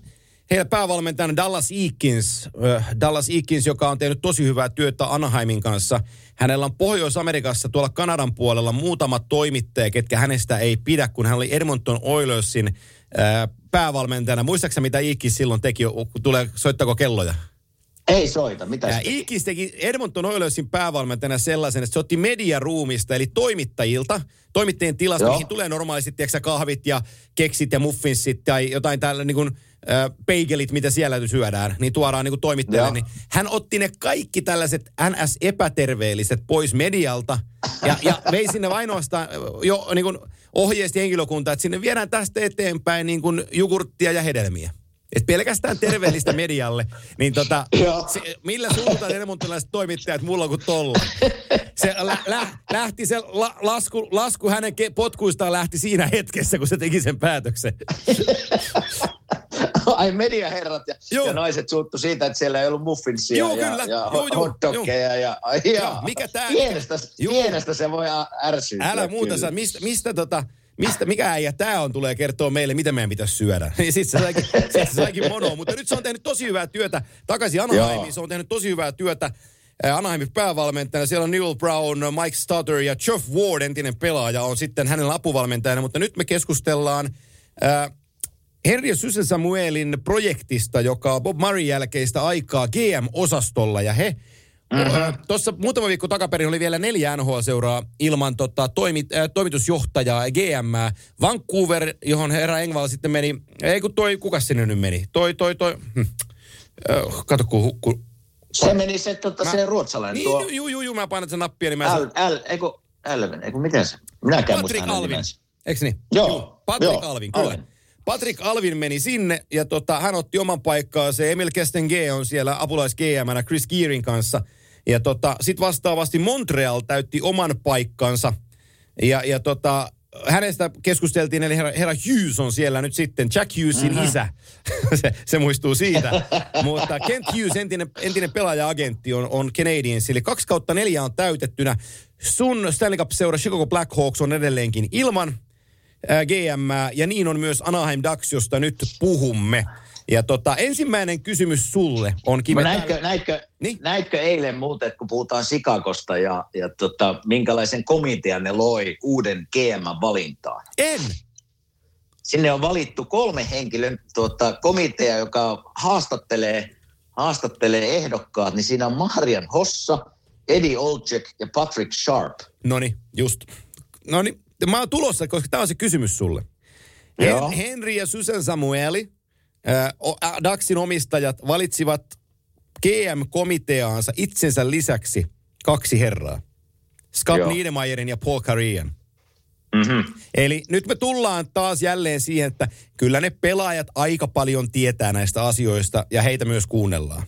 Speaker 2: heillä päävalmentajana Dallas Eakins, äh, Dallas Eakins, joka on tehnyt tosi hyvää työtä Anaheimin kanssa. Hänellä on Pohjois-Amerikassa tuolla Kanadan puolella muutama toimittaja, ketkä hänestä ei pidä, kun hän oli Edmonton Oilersin äh, päävalmentajana. Muistaaksä mitä Eakins silloin teki? Tulee, soittako kelloja?
Speaker 3: Ei soita, mitä
Speaker 2: Ja
Speaker 3: teki?
Speaker 2: Iikis teki Edmonton Oilersin päävalmentajana sellaisen, että se otti mediaruumista, eli toimittajilta, toimittajien tilasta,
Speaker 3: Joo.
Speaker 2: mihin tulee normaalisti tiedätkö, kahvit ja keksit ja muffinsit tai jotain tällä niin kuin, äh, peigelit, mitä siellä syödään, niin tuodaan niin.
Speaker 3: Joo.
Speaker 2: Niin hän otti ne kaikki tällaiset NS-epäterveelliset pois medialta ja, ja vei sinne ainoastaan jo niin kuin ohjeisti henkilökuntaa, että sinne viedään tästä eteenpäin niin kuin jogurttia ja hedelmiä. Et pelkästään terveellistä medialle, niin tota, se, millä suuntaan edmontonilaiset toimittajat mulla kuin tolla. Se lä, lä, lähti se la, lasku, lasku hänen ke, potkuistaan lähti siinä hetkessä, kun se teki sen päätöksen.
Speaker 3: Ai mediaherrat ja,
Speaker 2: Joo.
Speaker 3: ja naiset suuttu siitä, että siellä ei ollut muffinsia
Speaker 2: Joo,
Speaker 3: ja,
Speaker 2: kyllä.
Speaker 3: ja
Speaker 2: Joo,
Speaker 3: ho-
Speaker 2: joo,
Speaker 3: hotdoggeja. Ja, jaa.
Speaker 2: mikä tää-
Speaker 3: Pienestä,
Speaker 2: Joo.
Speaker 3: pienestä se voi ä- ärsyyntyä.
Speaker 2: Älä muuta saa, mistä, mistä tota, mistä, mikä äijä tää on, tulee kertoa meille, mitä meidän pitäisi syödä. Niin sitten se saikin, sit se saikin monoa, mutta nyt se on tehnyt tosi hyvää työtä. Takaisin Anaheimiin, se on tehnyt tosi hyvää työtä. Anaheimin päävalmentajana, siellä on Newell Brown, Mike Stutter ja Jeff Ward, entinen pelaaja, on sitten hänellä apuvalmentajana. Mutta nyt me keskustellaan ää, Henri ja Susan Samuelin projektista, joka on Bob Murray jälkeistä aikaa GM-osastolla. Ja he, mm-hmm. tuossa muutama viikko takaperin oli vielä neljä NHL-seuraa ilman tota, toimit, äh, toimitusjohtajaa, GM. Vancouver, johon herra Engvall sitten meni, ei kun toi, kuka sinne nyt meni? Toi, toi, toi, hm. Äh, kato kun hukku.
Speaker 3: Se meni se, tota, se ruotsalainen
Speaker 2: Niin,
Speaker 3: tuo
Speaker 2: juu, juu, juu, mä painan sen nappia, niin mä
Speaker 3: L, L, eiku, Elven, eiku miten se? Minäkään
Speaker 2: Patrick Alvin. Eikö niin?
Speaker 3: Joo,
Speaker 2: Patrick
Speaker 3: joo,
Speaker 2: Alvin, kyllä.
Speaker 3: Alvin.
Speaker 2: Patrick Alvin meni sinne ja tota, hän otti oman paikkaa. Se Emil Kesten G on siellä apulais gm Chris Gearin kanssa. Ja tota, sit vastaavasti Montreal täytti oman paikkansa. Ja, ja tota, hänestä keskusteltiin, eli herra, herra Hughes on siellä nyt sitten, Jack Hughesin
Speaker 3: Mhm.
Speaker 2: isä. se, se muistuu siitä. Mutta Kent Hughes, entinen, entinen pelaaja-agentti, on, on Canadiens. Eli kaksi kautta neljä on täytettynä. Sun Stanley Cup-seura Chicago Blackhawks on edelleenkin ilman GM, ja niin on myös Anaheim Ducks, josta nyt puhumme. Ja tota, ensimmäinen kysymys sulle on Kime.
Speaker 3: Näitkö, näitkö,
Speaker 2: Niin?
Speaker 3: niin? näitkö eilen muuten, että kun puhutaan Sikakosta ja, ja tota, minkälaisen komitean ne loi uuden GM-valintaan?
Speaker 2: En!
Speaker 3: Sinne on valittu kolme henkilön tuota, komitea, joka haastattelee, haastattelee ehdokkaat, niin siinä on Marian Hossa, Eddie Olczyk ja Patrick Sharp.
Speaker 2: Noni, just. Noni, mä oon tulossa, koska tämä on se kysymys sulle.
Speaker 3: Joo.
Speaker 2: Hen, Henri ja Susan Samueli, äh, Daxin omistajat, valitsivat GM-komiteaansa itsensä lisäksi kaksi herraa. Scott
Speaker 3: Joo.
Speaker 2: Niedermayerin ja Paul Karian.
Speaker 3: Mm-hmm.
Speaker 2: Eli nyt me tullaan taas jälleen siihen, että kyllä ne pelaajat aika paljon tietää näistä asioista ja heitä myös kuunnellaan.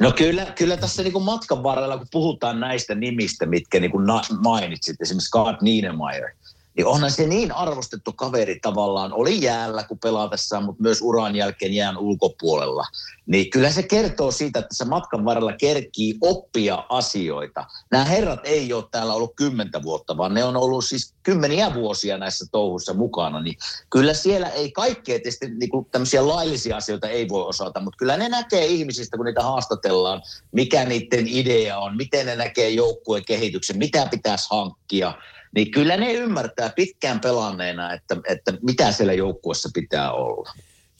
Speaker 3: No kyllä, kyllä tässä niin kuin matkan varrella, kun puhutaan näistä nimistä, mitkä niin kuin mainitsit, esimerkiksi Scott Niedermayer, niin onhan se niin arvostettu kaveri tavallaan, oli jäällä kun pelatessaan, mutta myös uran jälkeen jään ulkopuolella. Niin kyllä se kertoo siitä, että tässä matkan varrella kerkii oppia asioita. Nämä herrat ei ole täällä ollut kymmentä vuotta, vaan ne on ollut siis kymmeniä vuosia näissä touhuissa mukana. Niin kyllä siellä ei kaikkea tietysti niin kuin tämmöisiä laillisia asioita ei voi osata, mutta kyllä ne näkee ihmisistä, kun niitä haastatellaan, mikä niiden idea on, miten ne näkee joukkueen kehityksen, mitä pitäisi hankkia. Niin kyllä ne ymmärtää pitkään pelanneena, että, että mitä siellä joukkueessa pitää olla.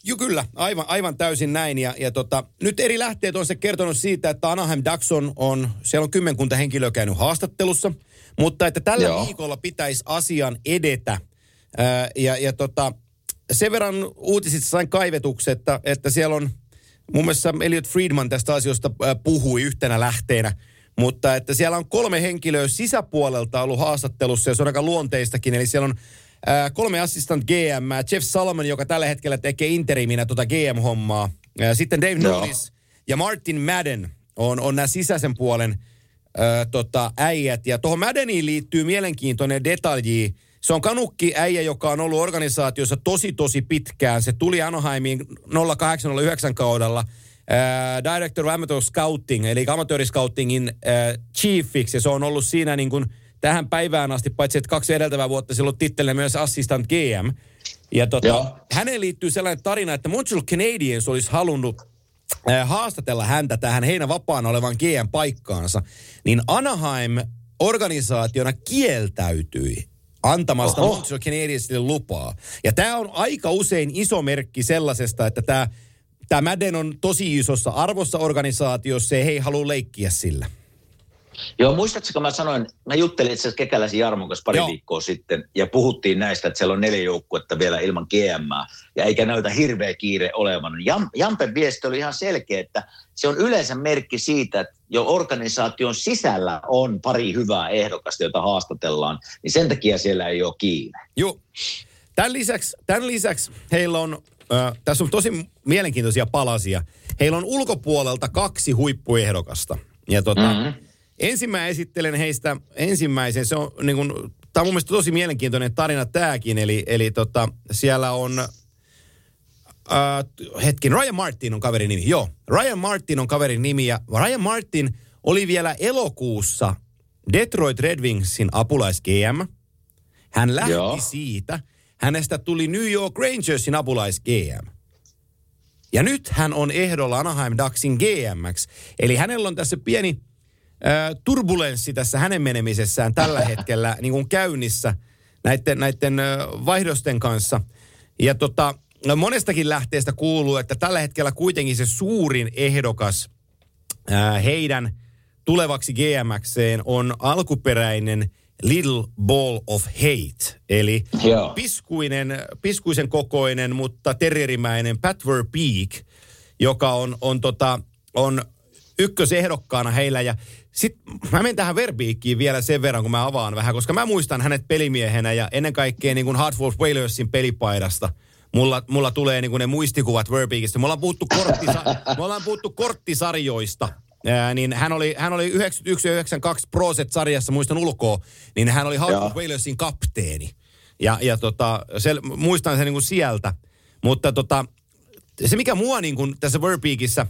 Speaker 2: Joo, kyllä. Aivan, aivan täysin näin. Ja, ja tota, nyt eri lähteet on se kertonut siitä, että Anaheim Ducks on, on, siellä on kymmenkunta henkilöä käynyt haastattelussa, mutta että tällä
Speaker 3: Joo.
Speaker 2: viikolla pitäisi asian edetä. Ää, ja, ja tota, sen verran uutisista sain kaivetuksen, että, että siellä on, mun mielestä Elliot Friedman tästä asiasta puhui yhtenä lähteenä, mutta että siellä on kolme henkilöä sisäpuolelta ollut haastattelussa ja se on aika luonteistakin. Eli siellä on ää, kolme assistant GM, Jeff Salomon, joka tällä hetkellä tekee interiminä tuota GM-hommaa. Ää, sitten Dave. Nunes ja Martin Madden on, on nämä sisäisen puolen ää, tota, äijät. Ja tuohon Maddeniin liittyy mielenkiintoinen detalji. Se on kanukki äijä, joka on ollut organisaatiossa tosi tosi pitkään. Se tuli Anaheimiin 0809 kaudella äh, Director of Amateur Scouting, eli amatööriscoutingin äh, chiefiksi. Ja se on ollut siinä niin kuin tähän päivään asti, paitsi että kaksi edeltävää vuotta silloin tittelee myös assistant GM. Ja tota,
Speaker 3: Joo.
Speaker 2: häneen liittyy sellainen tarina, että Montreal Canadiens olisi halunnut äh, haastatella häntä tähän heidän vapaana olevan GM-paikkaansa, niin Anaheim organisaationa kieltäytyi antamasta. Montreal Canadiensille lupaa. Ja tämä on aika usein iso merkki sellaisesta, että tämä tämä Madden on tosi isossa arvossa organisaatiossa ja he ei halua leikkiä sillä.
Speaker 3: Joo, muistatko, kun mä sanoin, mä juttelin itse asiassa Kekäläisen Jarmon kanssa pari.
Speaker 2: Joo.
Speaker 3: viikkoa sitten, ja puhuttiin näistä, että siellä on neljä joukkuetta vielä ilman GM, ja eikä näytä hirveä kiire olevan. Jam, Jampen viesti oli ihan selkeä, että se on yleensä merkki siitä, että jo organisaation sisällä on pari hyvää ehdokasta, jota haastatellaan, niin sen takia siellä ei ole kiire.
Speaker 2: Joo. Tämän lisäksi, tämän lisäksi heillä on, tässä on tosi mielenkiintoisia palasia. Heillä on ulkopuolelta kaksi huippuehdokasta. Ja tota, mm-hmm. ensimmäinen esittelen heistä ensimmäisen. Se on niin kuin, tämä on mun mielestä tosi mielenkiintoinen tarina tämäkin. Eli, eli tota, siellä on, äh, hetkin, Ryan Martin on kaverin nimi. Joo, Ryan Martin on kaverin nimi. Ja Ryan Martin oli vielä elokuussa Detroit Red Wingsin apulais GM. Hän lähti. Joo. siitä. Hänestä tuli New York Rangersin apulais GM. Ja nyt hän on ehdolla Anaheim Ducksin GMX. Eli hänellä on tässä pieni äh, turbulenssi tässä hänen menemisessään tällä hetkellä niin kuin käynnissä näiden, näiden äh, vaihdosten kanssa. Ja tota, no monestakin lähteestä kuuluu, että tällä hetkellä kuitenkin se suurin ehdokas äh, heidän tulevaksi GMXeen on alkuperäinen Little Ball of Hate, eli
Speaker 3: Joo.
Speaker 2: piskuinen, piskuisen kokoinen, mutta terrierimäinen Pat Verbeek, joka on, on, tota, on ykkösehdokkaana heillä. Ja sitten mä menen tähän Verbeekiin vielä sen verran, kun mä avaan vähän, koska mä muistan hänet pelimiehenä ja ennen kaikkea niin kuin Hartford Whalersin pelipaidasta. Mulla, mulla tulee niin kuin ne muistikuvat Verbeekistä. Me ollaan puhuttu, korttisa, me ollaan puhuttu korttisarjoista. Ää, niin hän oli, hän oli 91 ja 92 Proset-sarjassa, muistan ulkoa, niin hän oli Hartford
Speaker 3: Joo.
Speaker 2: Whalersin kapteeni. Ja, ja tota, se, muistan sen niin kuin sieltä. Mutta tota, se mikä mua niin kuin tässä Verbeekissä,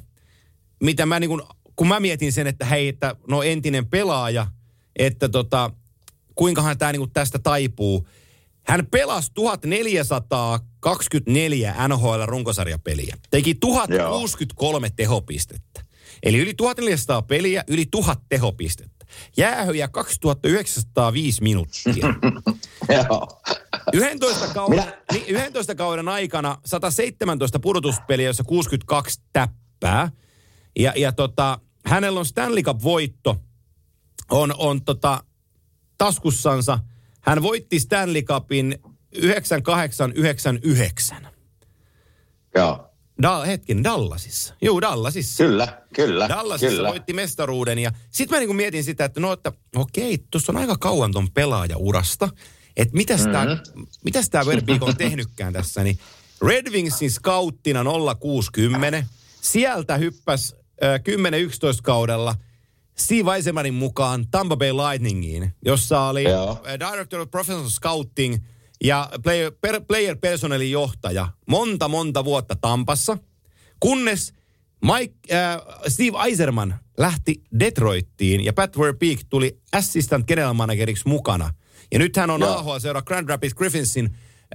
Speaker 2: mitä mä niin kuin, kun mä mietin sen, että hei, että no entinen pelaaja, että tota, kuinkahan tämä niin kuin tästä taipuu. Hän pelasi 1424 NHL runkosarjapeliä. Teki 1063 tehopistettä. Eli yli 1400 peliä, yli 1000 tehopistettä. Jäähöjä 2905 minuuttia.
Speaker 3: Joo.
Speaker 2: 11 kauden,
Speaker 3: Minä-
Speaker 2: niin 11 kauden aikana 117 pudotuspeliä, jossa 62 täppää. Ja, ja tota, hänellä on Stanley Cup-voitto on, on tota, taskussansa. Hän voitti Stanley Cupin 9899.
Speaker 3: Joo.
Speaker 2: Da, hetken, Dallasissa. Joo, Dallasissa.
Speaker 3: Kyllä, kyllä,
Speaker 2: Dallasissa
Speaker 3: kyllä.
Speaker 2: voitti mestaruuden ja sitten mä niinku mietin sitä, että no, että okei, tuossa on aika kauan ton pelaajaurasta, että mitäs
Speaker 3: Mhm.
Speaker 2: tää, mitäs tää Verbeek on tehnytkään tässä, niin Red Wingsin scouttina 060, sieltä hyppäs äh, 10-11 kaudella Steve Eisenmanin mukaan Tampa Bay Lightningiin, jossa oli
Speaker 3: Joo.
Speaker 2: äh, Director of Professional Scouting ja player, per, player personalin johtaja monta monta vuotta Tampassa, kunnes Mike, äh, Steve Eiserman lähti Detroittiin ja Pat Verbeek tuli assistant general manageriksi mukana. Ja nyt hän on
Speaker 3: Joo.
Speaker 2: AHL-seura Grand Rapids Griffinsin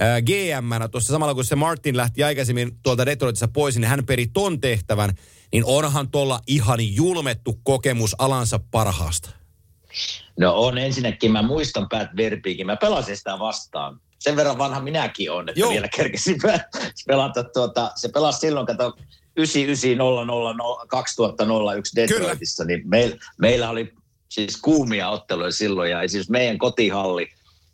Speaker 2: äh, GM-nä tuossa samalla kun se Martin lähti aikaisemmin tuolta Detroitissa pois, niin hän peri ton tehtävän. Niin onhan tuolla ihan julmettu kokemus alansa parhaasta.
Speaker 3: No on ensinnäkin, mä muistan Pat Verbeekin, mä pelasin sitä vastaan. Sen verran vanha minäkin on, että
Speaker 2: Joo.
Speaker 3: Vielä kerkesin pelata tuota, se pelasi silloin, kato 99 2001 Detroitissa, niin meil, meillä oli siis kuumia otteluja silloin, ja siis meidän kotihalli,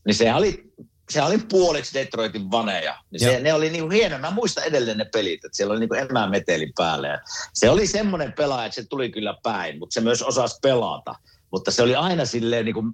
Speaker 3: niin se oli, se oli puoliksi Detroitin vaneja. Niin
Speaker 2: Joo.
Speaker 3: se, ne oli niin hieno. Mä muistan edelleen ne pelit, että siellä oli niin emämeteli päällä. Ja se oli semmoinen pelaaja, että se tuli kyllä päin, mutta se myös osasi pelata. Mutta se oli aina silleen niin kuin,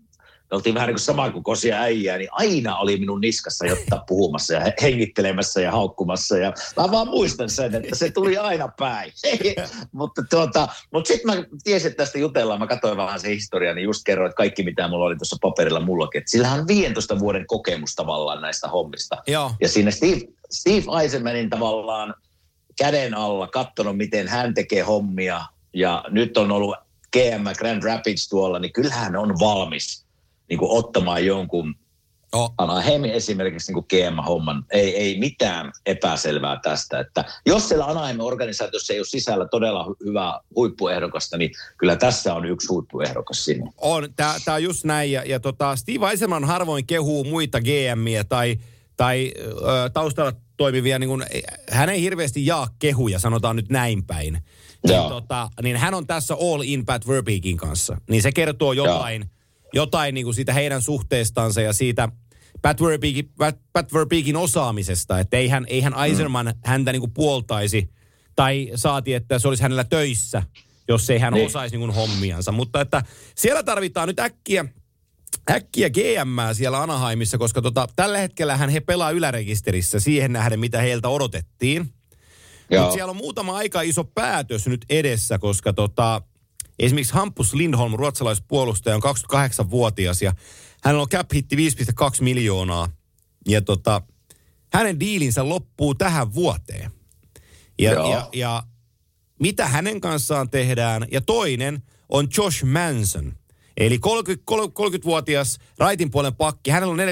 Speaker 3: me oltiin vähän niin kuin samankokoisia äijää, niin aina oli minun niskassa jotta puhumassa ja he- hengittelemässä ja haukkumassa. Ja mä vaan muistan sen, että se tuli aina päin. mutta tuota, mutta sitten mä tiesin, että tästä jutellaan. Mä katsoin vähän se historia, niin just kerroin, että kaikki mitä mulla oli tuossa paperilla mullakin. Että sillähän on 15 vuoden kokemus tavallaan näistä hommista.
Speaker 2: Joo.
Speaker 3: Ja siinä Steve, Steve Eisenmanin tavallaan käden alla katsonut, miten hän tekee hommia. Ja nyt on ollut GM Grand Rapids tuolla, niin kyllähän on valmis niin kuin ottamaan jonkun
Speaker 2: Oh.
Speaker 3: Anaheim esimerkiksi niin GM-homman, ei, ei mitään epäselvää tästä. Että jos siellä Anaheimin organisaatiossa ei ole sisällä todella hy- hyvää huippuehdokasta, niin kyllä tässä on yksi huippuehdokas sinne.
Speaker 2: On, tämä on just näin. Ja, ja tota, Steve Eisenman harvoin kehuu muita GMiä tai, tai ö, taustalla toimivia, niin kun, hän ei hirveästi jaa kehuja, sanotaan nyt näin päin. Niin,
Speaker 3: Joo.
Speaker 2: tota, niin hän on tässä all in Pat Verbeekin kanssa. Niin se kertoo jotain, jotain niin kuin siitä heidän suhteestansa ja siitä Pat Verbeekin, Pat, Pat Verbeekin osaamisesta. Että eihän, eihän Eisenman häntä niin kuin puoltaisi tai saati, että se olisi hänellä töissä, jos ei hän
Speaker 3: Niin.
Speaker 2: osaisi niin kuin hommiansa. Mutta että siellä tarvitaan nyt äkkiä, äkkiä GM siellä Anaheimissa, koska tota, tällä hetkellä he pelaa ylärekisterissä siihen nähden, mitä heiltä odotettiin. Mutta siellä on muutama aika iso päätös nyt edessä, koska tota, esimerkiksi Hampus Lindholm, ruotsalaispuolustaja, on 28-vuotias ja hänellä on cap hitti 5,2 miljoonaa. Ja tota, hänen diilinsä loppuu tähän vuoteen. Ja,
Speaker 3: Joo.
Speaker 2: ja, ja mitä hänen kanssaan tehdään. Ja toinen on Josh Manson. Eli 30, 30-vuotias raitin puolen pakki. Hänellä on 4,1,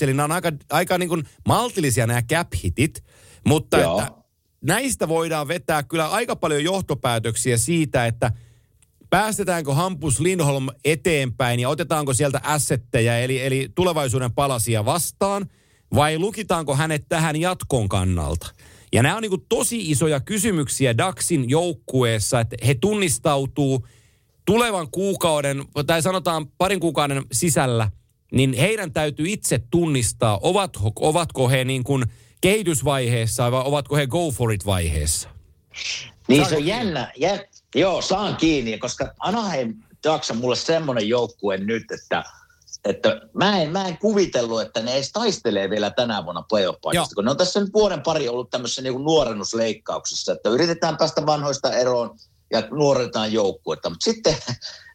Speaker 2: eli nämä on aika, aika niin kuin maltillisia nämä cap hitit. Mutta
Speaker 3: Joo.
Speaker 2: että näistä voidaan vetää kyllä aika paljon johtopäätöksiä siitä, että päästetäänkö Hampus Lindholm eteenpäin ja otetaanko sieltä assetteja, eli, eli tulevaisuuden palasia vastaan, vai lukitaanko hänet tähän jatkon kannalta? Ja nämä on niin tosi isoja kysymyksiä Daxin joukkueessa, että he tunnistautuu tulevan kuukauden, tai sanotaan parin kuukauden sisällä, niin heidän täytyy itse tunnistaa, ovatko, ovatko he niin kuin kehitysvaiheessa vai ovatko he go for it vaiheessa.
Speaker 3: Niin se on jännä. Jä, joo, saan kiinni, koska Anaheim Ducks on mulle semmoinen joukkue nyt, että, että mä, en, mä en kuvitellut, että ne edes taistelee vielä tänä vuonna playoff kun ne on tässä nyt vuoden pari ollut tämmöisessä niin nuorennusleikkauksessa, että yritetään päästä vanhoista eroon ja nuoretaan joukkuetta. Mutta sitten,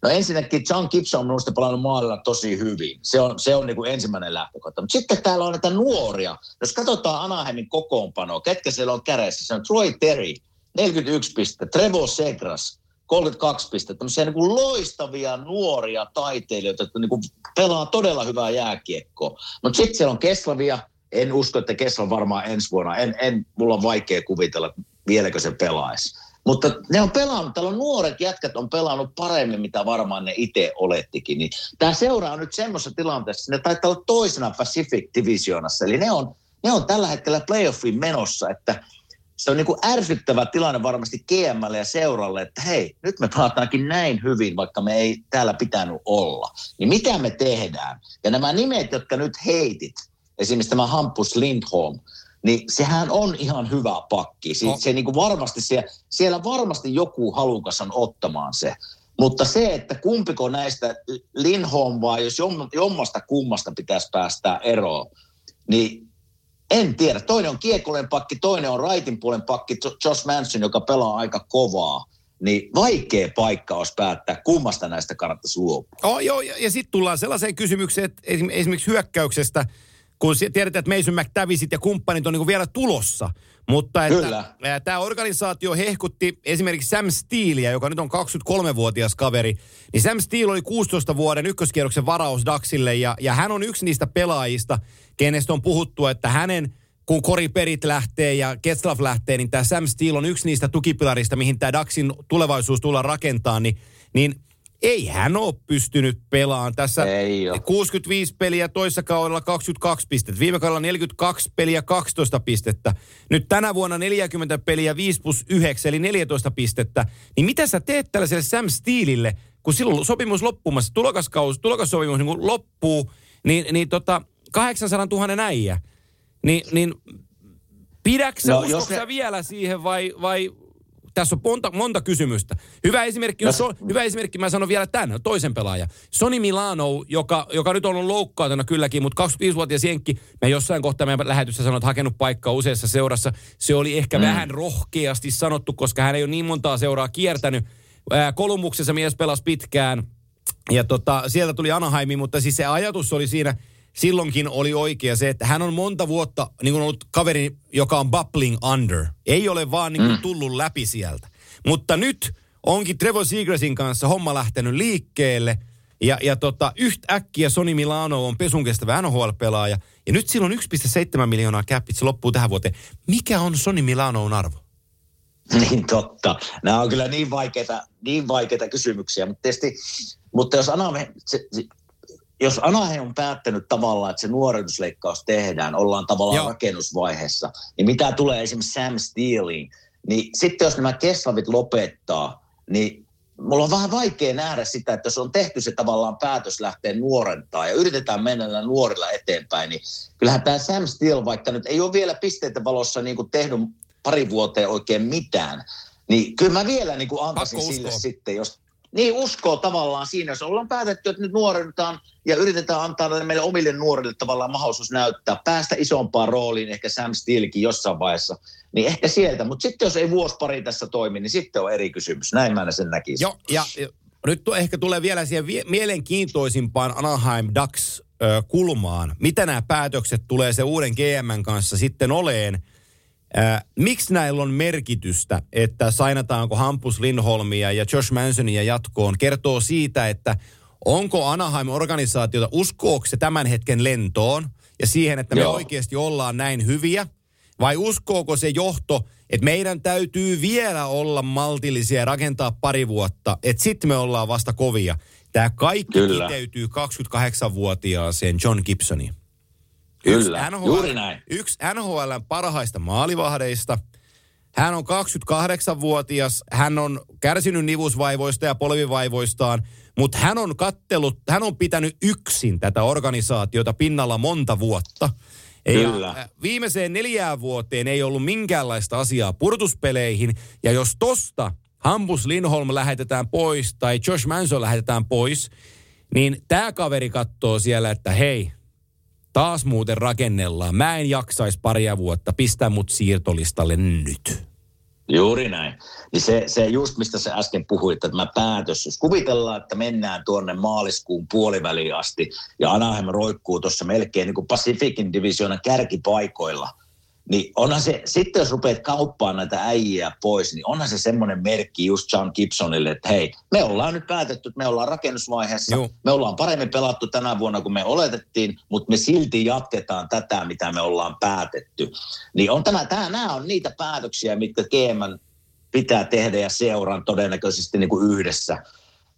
Speaker 3: no ensinnäkin John Gibson on minusta pelannut maalilla tosi hyvin. Se on, se on niin kuin ensimmäinen lähtökohta. Mutta sitten täällä on näitä nuoria. Jos katsotaan Anaheimin kokoonpanoa, ketkä siellä on kädessä, se on Troy Terry, 41 pistettä, Trevor Segras, 32 pistettä. Tämmöisiä niin kuin loistavia nuoria taiteilijoita, jotka niin kuin pelaa todella hyvää jääkiekkoa. Mutta sitten siellä on Keslavia. En usko, että Kesla varmaan ensi vuonna. En, en, mulla on vaikea kuvitella, vieläkö se pelaisi. Mutta ne on pelannut, täällä on nuoret jätkät on pelannut paremmin, mitä varmaan ne itse olettikin. Niin tämä seuraa nyt semmoisessa tilanteessa, ne taitaa olla toisena Pacific Divisionassa. Eli ne on, ne on tällä hetkellä playoffiin menossa, että se on niin kuin ärsyttävä tilanne varmasti GMlle ja seuralle, että hei, nyt me pelataankin näin hyvin, vaikka me ei täällä pitänyt olla. Niin mitä me tehdään? Ja nämä nimet, jotka nyt heitit, esimerkiksi tämä Hampus Lindholm, niin sehän on ihan hyvä pakki. Se,
Speaker 2: No.
Speaker 3: se niin kuin varmasti siellä, siellä varmasti joku halukas on ottamaan se. Mutta se, että kumpiko näistä Lindholm vai jos jom- jommasta kummasta pitäisi päästää eroon, niin en tiedä. Toinen on kiekolen pakki, toinen on raitin puolen pakki, Jo- Josh Manson, joka pelaa aika kovaa. Niin vaikea paikka olisi päättää, kummasta näistä kannattaisi luopua.
Speaker 2: Oh, joo, ja, ja sitten tullaan sellaiseen kysymykseen, että esim, esimerkiksi hyökkäyksestä, kun tiedetään, että Mason McTavisit ja kumppanit on niinku vielä tulossa. Mutta että tämä organisaatio hehkutti esimerkiksi Sam Steelia, joka nyt on 23-vuotias kaveri. Niin Sam Steel oli 16 vuoden ykköskierroksen varaus Daxille ja, ja hän on yksi niistä pelaajista, kenestä on puhuttu, että hänen kun Kori Perit lähtee ja Ketslav lähtee, niin tämä Sam Steel on yksi niistä tukipilarista, mihin tämä Daxin tulevaisuus tullaan rakentaa, niin, niin ei hän ole pystynyt pelaamaan tässä
Speaker 3: Ei oo.
Speaker 2: 65 peliä toissa kaudella 22 pistettä. Viime kaudella 42 peliä 12 pistettä. Nyt tänä vuonna 40 peliä 5 plus 9 eli 14 pistettä. Niin mitä sä teet tällaiselle Sam Steelille, kun silloin sopimus loppumassa, tulokaskaus, tulokassopimus niin kun loppuu, niin, niin tota 800 000 äijä. Niin, niin pidäksä,
Speaker 3: No,
Speaker 2: uskoksä
Speaker 3: ne-
Speaker 2: vielä siihen vai, vai tässä on monta, monta kysymystä. Hyvä esimerkki, on hyvä esimerkki, mä sanon vielä tämän, toisen pelaajan. Sony Milano, joka, joka nyt on ollut loukkautuna kylläkin, mutta 25-vuotias Jenkki, mä jossain kohtaa meidän lähetyssä sanoin, että hakenut paikkaa useassa seurassa. Se oli ehkä mm. vähän rohkeasti sanottu, koska hän ei ole niin montaa seuraa kiertänyt. Ää, Kolumuksessa mies pelasi pitkään ja tota, sieltä tuli Anaheimiin, mutta siis se ajatus oli siinä, silloinkin oli oikea se, että hän on monta vuotta niin kuin ollut kaveri, joka on bubbling under. Ei ole vaan niin kuin mm. tullut läpi sieltä. Mutta nyt onkin Trevor Seagrassin kanssa homma lähtenyt liikkeelle. Ja, ja tota, yhtäkkiä Sony Milano on pesun kestävä NHL-pelaaja. Ja nyt sillä on 1,7 miljoonaa käppit, se loppuu tähän vuoteen. Mikä on Sony Milanoon arvo?
Speaker 3: Niin totta. Nämä on kyllä niin vaikeita, niin vaikeita kysymyksiä, mutta tietysti, mutta jos Anaheim, se, se, jos Anaheim on päättänyt tavallaan, että se nuorennusleikkaus tehdään, ollaan tavallaan
Speaker 2: Joo.
Speaker 3: Rakennusvaiheessa, niin mitä tulee esimerkiksi Sam Steeliin, niin sitten jos nämä Keslavit lopettaa, niin mulla on vähän vaikea nähdä sitä, että jos on tehty se tavallaan päätös lähteä nuorentaa ja yritetään mennä nuorilla eteenpäin, niin kyllähän tämä Sam Steel, vaikka nyt ei ole vielä pisteiden valossa niin kuin tehnyt pari vuoteen oikein mitään, niin kyllä mä vielä niin kuin antaisin sille sitten, jos niin uskoo tavallaan siinä, jos ollaan päätetty, että nyt nuorennetaan ja yritetään antaa meille omille nuorille tavallaan mahdollisuus näyttää, päästä isompaan rooliin, ehkä Sam Steelkin jossain vaiheessa, niin ehkä sieltä. Mutta sitten jos ei vuosi pari tässä toimi, niin sitten on eri kysymys. Näin mä sen näkisin.
Speaker 2: Joo, ja, nyt ehkä tulee vielä siihen mielenkiintoisimpaan Anaheim Ducks kulmaan. Mitä nämä päätökset tulee se uuden GMn kanssa sitten oleen? Ää, miksi näillä on merkitystä, että sainataanko Hampus Lindholmia ja Josh Mansonia jatkoon? Kertoo siitä, että onko Anaheim-organisaatiota, uskooko se tämän hetken lentoon ja siihen, että me
Speaker 3: Joo.
Speaker 2: oikeasti ollaan näin hyviä? Vai uskooko se johto, että meidän täytyy vielä olla maltillisia ja rakentaa pari vuotta, että sitten me ollaan vasta kovia? Tämä kaikki
Speaker 3: Kyllä.
Speaker 2: kiteytyy 28-vuotiaaseen John Gibsoniin.
Speaker 3: Kyllä,
Speaker 2: NHL,
Speaker 3: juuri näin.
Speaker 2: Yksi NHLn parhaista maalivahdeista. Hän on 28-vuotias, hän on kärsinyt nivusvaivoista ja polvivaivoistaan, mutta hän on kattellut, hän on pitänyt yksin tätä organisaatiota pinnalla monta vuotta.
Speaker 3: Kyllä.
Speaker 2: Ja viimeiseen neljään vuoteen ei ollut minkäänlaista asiaa purtuspeleihin, ja jos tosta Hampus Lindholm lähetetään pois tai Josh Manson lähetetään pois, niin tämä kaveri katsoo siellä, että hei, taas muuten rakennellaan. Mä en jaksaisi paria vuotta, pistä mut siirtolistalle nyt.
Speaker 3: Juuri näin. Niin se, se just, mistä sä äsken puhuit, että mä päätös, jos kuvitellaan, että mennään tuonne maaliskuun puoliväliin asti ja Anaheim roikkuu tuossa melkein niin kuin Pacificin divisioonan kärkipaikoilla, niin onhan se, sitten jos rupeat kauppaan näitä äijiä pois, niin onhan se semmoinen merkki just John Gibsonille, että hei, me ollaan nyt päätetty, että me ollaan rakennusvaiheessa,
Speaker 2: Joo.
Speaker 3: me ollaan paremmin pelattu tänä vuonna kuin me oletettiin, mutta me silti jatketaan tätä, mitä me ollaan päätetty. Niin on tämä, tämä, nämä on niitä päätöksiä, mitkä GM pitää tehdä ja seuran todennäköisesti niin kuin yhdessä.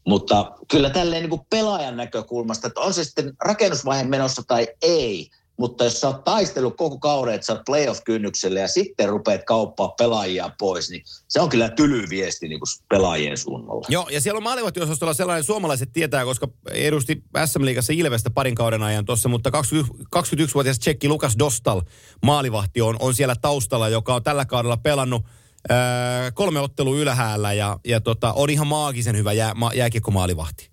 Speaker 3: Mutta kyllä tälleen niin kuin pelaajan näkökulmasta, että on se sitten rakennusvaiheen menossa tai ei, mutta jos sä oot taistellut koko kauden, että sä oot playoff-kynnyksellä ja sitten rupeat kauppaa pelaajia pois, niin se on kyllä tyly viesti niin kuin pelaajien suunnalla.
Speaker 2: Joo, ja siellä on maalivahtiosastolla sellainen suomalaiset tietää, koska edusti SM Liigassa Ilvestä parin kauden ajan tuossa, mutta 20, 21-vuotias tsekki Lukas Dostal maalivahti on, on siellä taustalla, joka on tällä kaudella pelannut ää, kolme ottelua ylhäällä ja, ja tota, on ihan maagisen hyvä jää, ma, jääkiekko-maalivahti.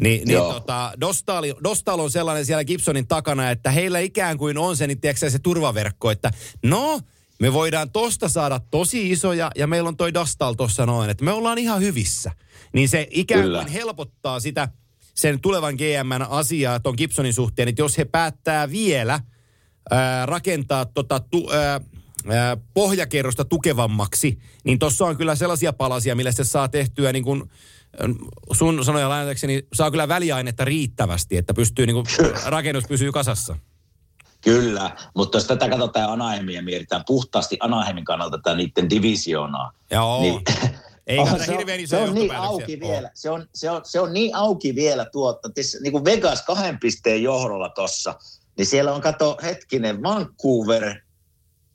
Speaker 2: Niin, niin
Speaker 3: Joo.
Speaker 2: tota, Dostal, Dostal on sellainen siellä Gibsonin takana, että heillä ikään kuin on se, niin tiedätkö, se turvaverkko, että no, me voidaan tosta saada tosi isoja ja meillä on toi Dostal tossa noin, että me ollaan ihan hyvissä. Niin se ikään
Speaker 3: Kyllä.
Speaker 2: kuin helpottaa sitä sen tulevan GMn asiaa ton Gibsonin suhteen, että jos he päättää vielä ää, rakentaa tota tu, ää, ää, pohjakerrosta tukevammaksi, niin tuossa on kyllä sellaisia palasia, millä se saa tehtyä niin kuin sun sanoja lainatakseni, saa kyllä väliainetta riittävästi, että pystyy niin kuin, rakennus pysyy kasassa.
Speaker 3: Kyllä, mutta jos tätä katsotaan ja Anaheimia mietitään puhtaasti Anaheimin kannalta tätä niiden divisioonaa,
Speaker 2: Joo.
Speaker 3: niin
Speaker 2: Ei kannata
Speaker 3: se on- se on niin auki
Speaker 2: Oo.
Speaker 3: vielä. Se on, se, on, se on niin auki vielä tuotta. Tis, niin kuin Vegas kahden pisteen johdolla tossa, niin siellä on, kato hetkinen, Vancouver,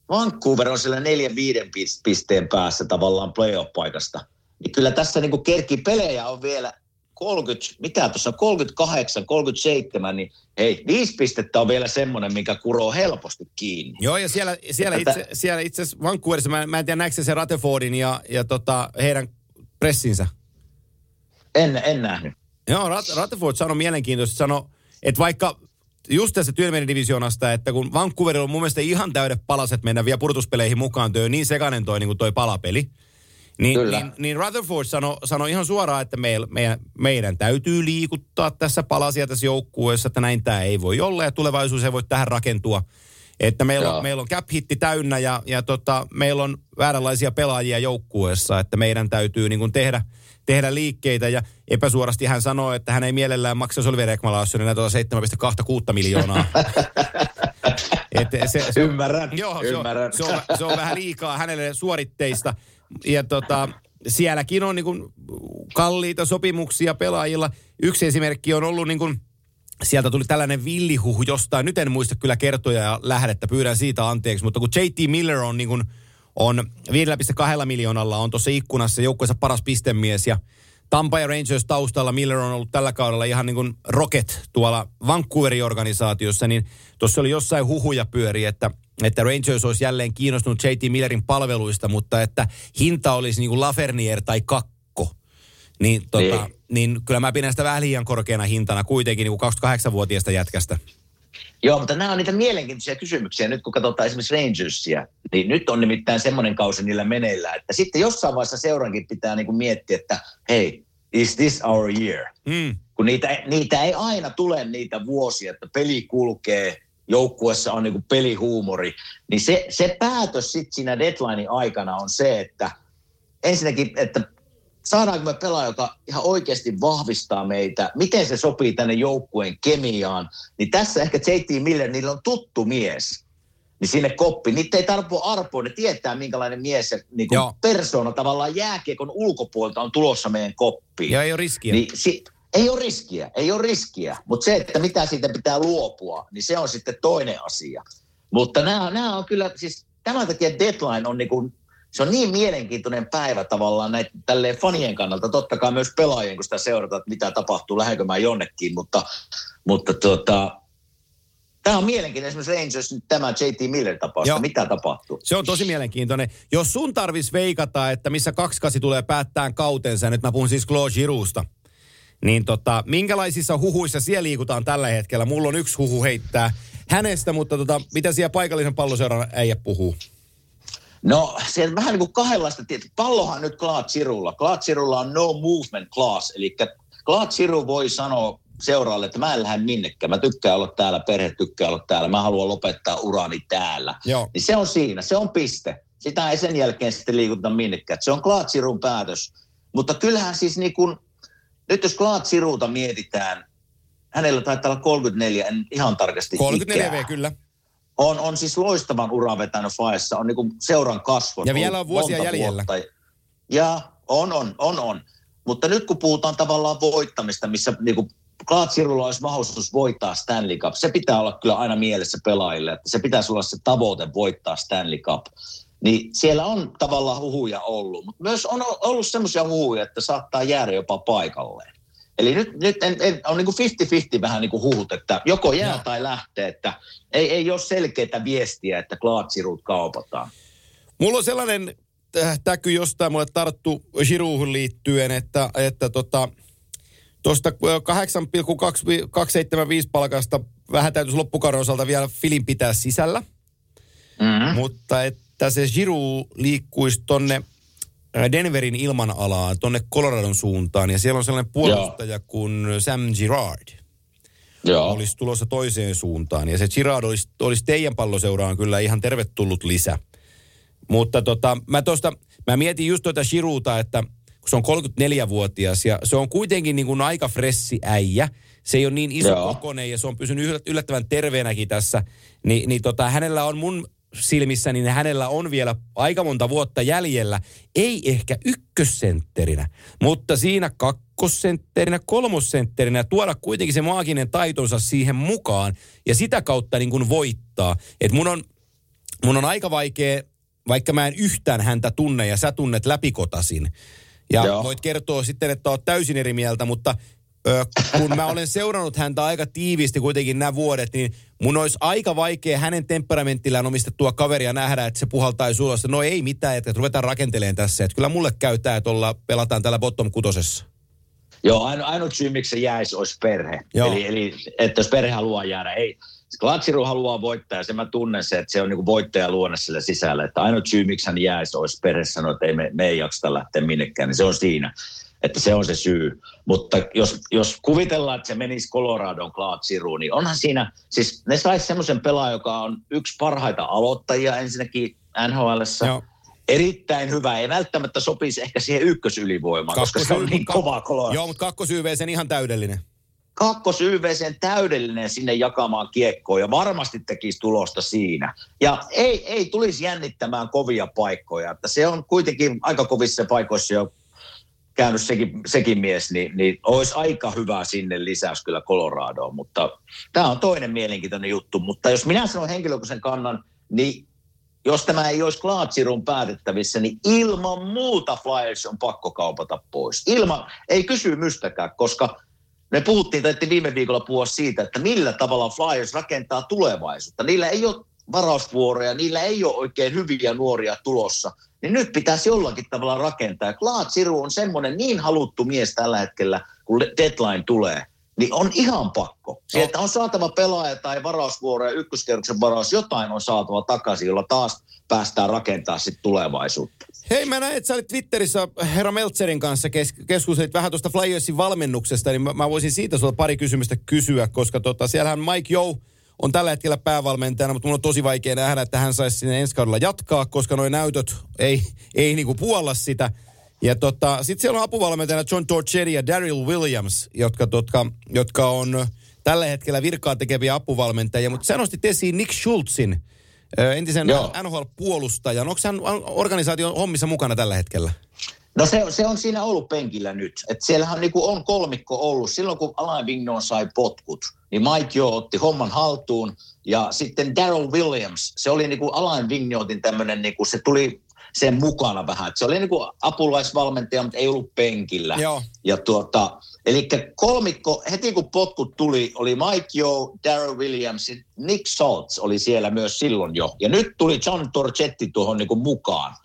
Speaker 3: Vancouver on siellä neljän viiden pis- pisteen päässä tavallaan playoff-paikasta. Niin kyllä tässä niin kuin kerki pelejä on vielä 30, mitä tuossa 38, 37, niin hei, viisi pistettä on vielä semmoinen, mikä kuroo helposti kiinni.
Speaker 2: Joo, ja siellä, siellä,
Speaker 3: Että-
Speaker 2: itse, siellä itse asiassa Vancouverissa, mä, mä en tiedä näetkö sä se Ratefordin ja, ja tota, heidän pressinsä.
Speaker 3: En, en nähnyt.
Speaker 2: Joo, Rat- Rutherford sanoi mielenkiintoisesti, sanoi, että vaikka just tässä työmielen divisioonasta, että kun Vancouverilla on mun mielestä ihan täydet palaset mennä vielä purtuspeleihin mukaan, toi on niin sekainen toi, niin kuin toi palapeli. Niin,
Speaker 3: Kyllä.
Speaker 2: niin, niin Rutherford sanoi sano ihan suoraan, että meil, meidän, meidän täytyy liikuttaa tässä palasia tässä joukkueessa, että näin tämä ei voi olla ja tulevaisuus ei voi tähän rakentua. Että meillä on, meillä on cap-hitti täynnä ja, ja tota, meillä on vääränlaisia pelaajia joukkueessa, että meidän täytyy niin kuin tehdä, tehdä liikkeitä. Ja epäsuorasti hän sanoo, että hän ei mielellään maksa Oliver Ekman tuota 7,26 miljoonaa.
Speaker 3: Et se, se, ymmärrän,
Speaker 2: joo,
Speaker 3: ymmärrän.
Speaker 2: Se, on, se, on, se on vähän liikaa hänelle suoritteista. Ja tota, sielläkin on niin kuin kalliita sopimuksia pelaajilla. Yksi esimerkki on ollut niin kuin, sieltä tuli tällainen villihuhu jostain, nyt en muista kyllä kertoja ja lähdettä, pyydän siitä anteeksi, mutta kun JT Miller on niin kuin, on 5,2 miljoonalla on tuossa ikkunassa joukkueensa paras pistemies ja Tampa ja Rangers taustalla. Miller on ollut tällä kaudella ihan niin kuin rocket tuolla Vancouverin organisaatiossa, niin tuossa oli jossain huhuja pyöri, että, että Rangers olisi jälleen kiinnostunut JT Millerin palveluista, mutta että hinta olisi niin kuin Lafernier tai Kakko. Niin, tota, niin. niin kyllä mä pidän sitä vähän liian korkeana hintana kuitenkin niin kuin 28-vuotiaasta jätkästä.
Speaker 3: Joo, mutta nämä on niitä mielenkiintoisia kysymyksiä. Nyt kun katsotaan esimerkiksi Rangersia, niin nyt on nimittäin semmoinen kausi niillä meneillä, että sitten jossain vaiheessa seurankin pitää niin kuin miettiä, että hei, is this our year? Mm. Kun niitä, niitä ei aina tule niitä vuosia, että peli kulkee, joukkuessa on niin pelihuumori, niin se, se päätös sitten siinä deadlinein aikana on se, että ensinnäkin, että saadaanko me pelaaja, joka ihan oikeasti vahvistaa meitä, miten se sopii tänne joukkueen kemiaan, niin tässä ehkä JT Miller, niillä on tuttu mies, niin sinne koppi. Niitä ei tarvitse arpoa, ne tietää minkälainen mies se niin persona tavallaan jääkiekon ulkopuolelta on tulossa meidän koppiin.
Speaker 2: Ja ei ole riskiä.
Speaker 3: Niin, si- ei ole riskiä, ei ole riskiä, mutta se, että mitä siitä pitää luopua, niin se on sitten toinen asia. Mutta nämä, nämä on kyllä, siis tämän takia deadline on niin kuin se on niin mielenkiintoinen päivä tavallaan näitä, tälleen fanien kannalta, totta kai myös pelaajien, kun sitä seurataan, että mitä tapahtuu, lähdenkö mä jonnekin, mutta, mutta tuota, Tämä on mielenkiintoinen esimerkiksi Rangers nyt tämä JT Miller-tapaus, mitä tapahtuu.
Speaker 2: Se on tosi mielenkiintoinen. Jos sun tarvis veikata, että missä kaksi tulee päättään kautensa, nyt mä puhun siis Claude Girouxsta, niin tota, minkälaisissa huhuissa siellä liikutaan tällä hetkellä? Mulla on yksi huhu heittää hänestä, mutta tota, mitä siellä paikallisen palloseuran äijä puhuu?
Speaker 3: No se on vähän niin kuin kahdenlaista. Pallohan nyt Claude Sirulla. Claude Sirulla on no movement class, eli Claude Siru voi sanoa seuraalle, että mä en lähde minnekään. Mä tykkään olla täällä, perhe tykkää olla täällä. Mä haluan lopettaa urani täällä. Joo. Niin se on siinä, se on piste. Sitä ei sen jälkeen sitten liikuta minnekään. Se on Claude Sirun päätös. Mutta kyllähän siis niin kuin, nyt jos Claude Siruta mietitään, hänellä taitaa olla 34, en ihan tarkasti
Speaker 2: 34 ikää. kyllä
Speaker 3: on, on siis loistavan uran vetänyt Faessa, on niin seuran kasvot.
Speaker 2: Ja vielä on vuosia jäljellä. Vuotta.
Speaker 3: Ja on, on, on, on. Mutta nyt kun puhutaan tavallaan voittamista, missä niin kuin Klaatsirulla olisi mahdollisuus voittaa Stanley Cup, se pitää olla kyllä aina mielessä pelaajille, että se pitäisi olla se tavoite voittaa Stanley Cup. Niin siellä on tavallaan huhuja ollut, mutta myös on ollut semmoisia huhuja, että saattaa jäädä jopa paikalleen. Eli nyt, nyt en, en, on niin kuin 50-50 vähän niin kuin huhut, että joko jää no. tai lähtee, että ei, ei ole selkeää viestiä, että klaatsirut kaupataan.
Speaker 2: Mulla on sellainen täky jostain mulle tarttu Girouhun liittyen, että, että tota, tuosta 8,275 palkasta vähän täytyisi loppukauden osalta vielä filin pitää sisällä. Mm-hmm. Mutta että se Giroud liikkuisi tonne Denverin ilmanalaan tonne Coloradon suuntaan ja siellä on sellainen puolustaja Joo. kuin Sam Girard. Joo. Olisi tulossa toiseen suuntaan ja se Girard olisi, olisi teidän palloseuraan kyllä ihan tervetullut lisä. Mutta tota, mä tosta, mä mietin just tuota Girouta, että kun se on 34-vuotias ja se on kuitenkin niin kuin aika fressi äijä. Se ei ole niin iso kokoinen ja se on pysynyt yllättävän terveenäkin tässä. Ni, niin tota, hänellä on mun silmissä, niin hänellä on vielä aika monta vuotta jäljellä. Ei ehkä ykkössentterinä, mutta siinä kakkosentterinä, kolmosentterinä tuoda kuitenkin se maaginen taitonsa siihen mukaan ja sitä kautta niin kuin voittaa. Et mun on, mun on aika vaikea, vaikka mä en yhtään häntä tunne ja sä tunnet läpikotasin. Ja Joo. voit kertoa sitten, että oot täysin eri mieltä, mutta kun mä olen seurannut häntä aika tiiviisti kuitenkin nämä vuodet, niin mun olisi aika vaikea hänen temperamenttillaan omistettua kaveria nähdä, että se puhaltaisi ulos. No ei mitään, että ruvetaan rakenteleen tässä. Että kyllä mulle käy tämä, että olla, pelataan täällä bottom kutosessa.
Speaker 3: Joo, aino, ainut syy, miksi se jäisi, olisi perhe. Joo. Eli, eli että jos perhe haluaa jäädä, ei. Klatsiru haluaa voittaa ja se mä tunnen se, että se on niin voittaja luonne sille sisällä. Että ainut syy, miksi hän jäisi, olisi perhe sanoa, että ei me, me ei jaksa lähteä minnekään, niin se on siinä että se on se syy. Mutta jos, jos kuvitellaan, että se menisi Coloradon Claude Siru, niin onhan siinä, siis ne saisi semmoisen pelaajan, joka on yksi parhaita aloittajia ensinnäkin nhl erittäin hyvä. Ei välttämättä sopisi ehkä siihen ykkösylivoimaan, koska se on niin kova kolo.
Speaker 2: Joo, mutta kakkosyveisen ihan täydellinen.
Speaker 3: Kakkosyveisen täydellinen sinne jakamaan kiekkoa ja varmasti tekisi tulosta siinä. Ja ei, ei tulisi jännittämään kovia paikkoja. Että se on kuitenkin aika kovissa paikoissa jo käynyt sekin, sekin mies, niin, niin olisi aika hyvä sinne lisäys kyllä Coloradoon. Mutta tämä on toinen mielenkiintoinen juttu. Mutta jos minä sanon henkilökohtaisen kannan, niin jos tämä ei olisi Klaatsirun päätettävissä, niin ilman muuta Flyers on pakko kaupata pois. Ilman, ei kysymystäkään, koska me puhuttiin, tai viime viikolla puhua siitä, että millä tavalla Flyers rakentaa tulevaisuutta. Niillä ei ole varausvuoroja, niillä ei ole oikein hyviä nuoria tulossa. Niin nyt pitäisi jollakin tavalla rakentaa. Klaatsiru on semmoinen niin haluttu mies tällä hetkellä, kun deadline tulee – niin on ihan pakko. Sieltä on saatava pelaaja tai varausvuoro ja ykköskerroksen varaus, jotain on saatava takaisin, jolla taas päästään rakentamaan sitten tulevaisuutta.
Speaker 2: Hei, mä näin, että sä olit Twitterissä herra Meltzerin kanssa kes- keskustelit vähän tuosta Flyersin valmennuksesta, niin mä, mä voisin siitä sulla pari kysymystä kysyä, koska tota, siellähän Mike Joe on tällä hetkellä päävalmentajana, mutta mun on tosi vaikea nähdä, että hän saisi sinne ensi kaudella jatkaa, koska nuo näytöt ei, ei niinku puolla sitä. Ja tota, sitten siellä on apuvalmentajana John Torchetti ja Daryl Williams, jotka, totka, jotka on tällä hetkellä virkaa tekeviä apuvalmentajia. Mutta sä nostit esiin Nick Schultzin, entisen Joo. NHL-puolustajan. Onko hän organisaation hommissa mukana tällä hetkellä?
Speaker 3: No se, se on siinä ollut penkillä nyt. Et siellähän niinku on kolmikko ollut. Silloin kun Alain Vignon sai potkut, niin Mike Jo otti homman haltuun. Ja sitten Daryl Williams, se oli niinku Alain Vignotin tämmöinen, niinku, se tuli sen mukana vähän. Et se oli niin kuin apulaisvalmentaja, mutta ei ollut penkillä.
Speaker 2: Joo.
Speaker 3: Ja tuota, eli kolmikko, heti kun potkut tuli, oli Mike Joe, Darryl Williams, Nick Saltz oli siellä myös silloin jo. Ja nyt tuli John Torchetti tuohon niin kuin mukaan.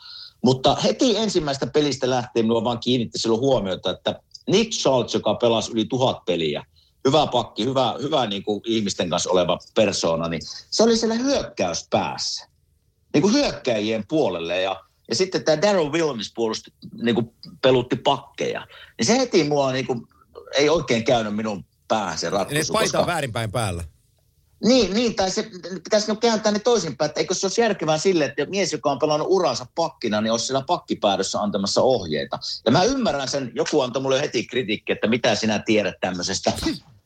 Speaker 3: Mutta heti ensimmäistä pelistä lähtien minua vaan kiinnitti silloin huomiota, että Nick Schultz, joka pelasi yli tuhat peliä, hyvä pakki, hyvä, hyvä niin kuin ihmisten kanssa oleva persoona, niin se oli siellä hyökkäyspäässä, niin kuin hyökkäjien puolelle. Ja ja sitten tämä Daryl Williams puolusti, niin kuin pelutti pakkeja. Niin se heti mua niin kuin, ei oikein käynyt minun päähän se ratkaisu.
Speaker 2: Eli paita koska... väärinpäin päällä.
Speaker 3: Niin, niin, tai se pitäisi kääntää ne toisinpäin, että eikö se olisi järkevää sille, että mies, joka on pelannut uransa pakkina, niin olisi siellä pakkipäädössä antamassa ohjeita. Ja mä ymmärrän sen, joku antoi mulle heti kritiikki, että mitä sinä tiedät tämmöisestä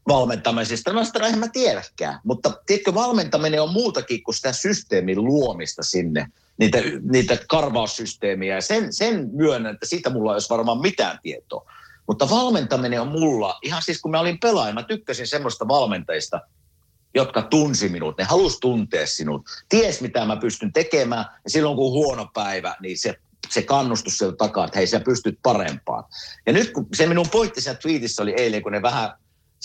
Speaker 3: valmentamisesta. Mä sanoin, että mä tiedäkään. Mutta tiedätkö, valmentaminen on muutakin kuin sitä systeemin luomista sinne niitä, niitä karvaussysteemiä. Ja sen, sen myönnän, että siitä mulla ei olisi varmaan mitään tietoa. Mutta valmentaminen on mulla, ihan siis kun mä olin pelaaja, mä tykkäsin semmoista valmentajista, jotka tunsi minut, ne halusi tuntea sinut, ties mitä mä pystyn tekemään, ja silloin kun on huono päivä, niin se, se kannustus sieltä takaa, että hei sä pystyt parempaan. Ja nyt kun se minun pointti siinä oli eilen, kun ne vähän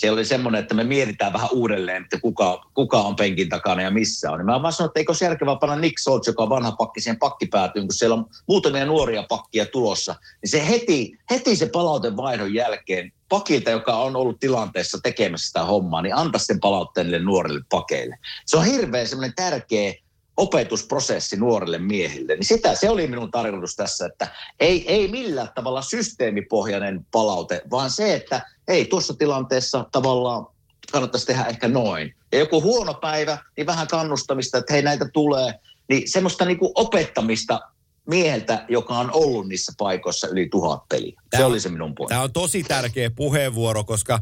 Speaker 3: siellä oli semmoinen, että me mietitään vähän uudelleen, että kuka, kuka on penkin takana ja missä on. Niin mä vaan sanoin, että eikö se järkevää panna Nick Soltz, joka on vanha pakki siihen pakkipäätyyn, kun siellä on muutamia nuoria pakkia tulossa. Niin se heti, heti se vaihdon jälkeen pakilta, joka on ollut tilanteessa tekemässä sitä hommaa, niin antaa sen palautteen niille nuorille pakeille. Se on hirveän semmoinen tärkeä opetusprosessi nuorille miehille. Niin sitä, se oli minun tarkoitus tässä, että ei, ei millään tavalla systeemipohjainen palaute, vaan se, että ei tuossa tilanteessa tavallaan kannattaisi tehdä ehkä noin. Ja joku huono päivä, niin vähän kannustamista, että hei näitä tulee. Niin semmoista niin kuin opettamista mieheltä, joka on ollut niissä paikoissa yli tuhat peliä. Tämä, se oli se minun pointti.
Speaker 2: Tämä on tosi tärkeä puheenvuoro, koska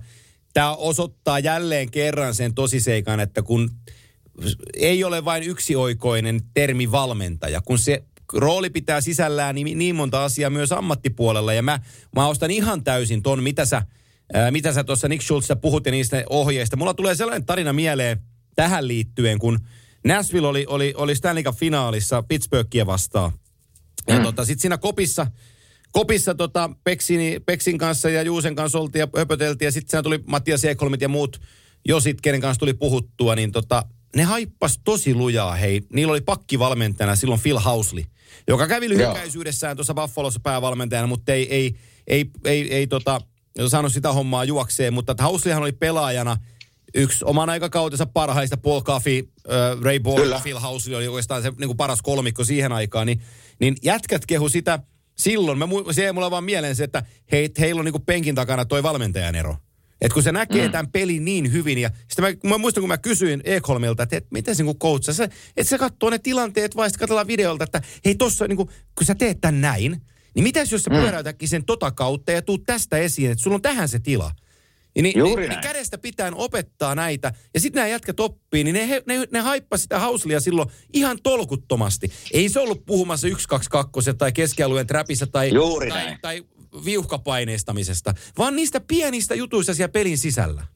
Speaker 2: tämä osoittaa jälleen kerran sen tosiseikan, että kun ei ole vain yksioikoinen termi valmentaja, kun se rooli pitää sisällään niin, niin monta asiaa myös ammattipuolella. Ja mä, mä ostan ihan täysin ton, mitä sä, ää, mitä sä tuossa Nick Schultzista puhut ja niistä ohjeista. Mulla tulee sellainen tarina mieleen tähän liittyen, kun Nashville oli, oli, oli Stanley Cup-finaalissa Pittsburghia vastaan. Ja mm. tota, sitten siinä kopissa, kopissa tota, Peksin, Peksin kanssa ja Juusen kanssa oltiin ja höpöteltiin. Ja sitten tuli Mattias Ekholmit ja muut jo sit, kenen kanssa tuli puhuttua. Niin tota, ne haippas tosi lujaa, hei. Niillä oli pakkivalmentajana silloin Phil Housley, joka kävi lyhykäisyydessään tuossa Buffalossa päävalmentajana, mutta ei, ei, ei, ei, ei tota, saanut sitä hommaa juokseen. Mutta Housleyhan oli pelaajana yksi oman aikakautensa parhaista, Paul Coffey, äh, Ray Boyle, Phil Housley oli oikeastaan se niin kuin paras kolmikko siihen aikaan. Niin, niin jätkät kehu sitä silloin. Mä, se ei mulla vaan mieleen se, että hei, heillä on niin kuin penkin takana toi valmentajan ero. että kun se näkee mm. tämän pelin niin hyvin, ja sitten mä, mä muistan, kun mä kysyin Ekholmilta, että, että miten se niin se, että se katsoo ne tilanteet, vai sitten katsellaan videolta, että hei tossa, niin kuin, kun sä teet tämän näin, niin mitäs jos sä mm. pyöräytäkin sen tota kautta ja tuut tästä esiin, että sulla on tähän se tila. Ja niin, Juuri niin, niin kädestä pitää opettaa näitä. Ja sitten nämä jätkät oppii, niin ne, ne, ne haippasi sitä hauslia silloin ihan tolkuttomasti. Ei se ollut puhumassa 1 2 2 tai keskialueen trapissa tai,
Speaker 3: Juuri
Speaker 2: tai, tai viuhkapaineistamisesta, vaan niistä pienistä jutuista siellä pelin sisällä.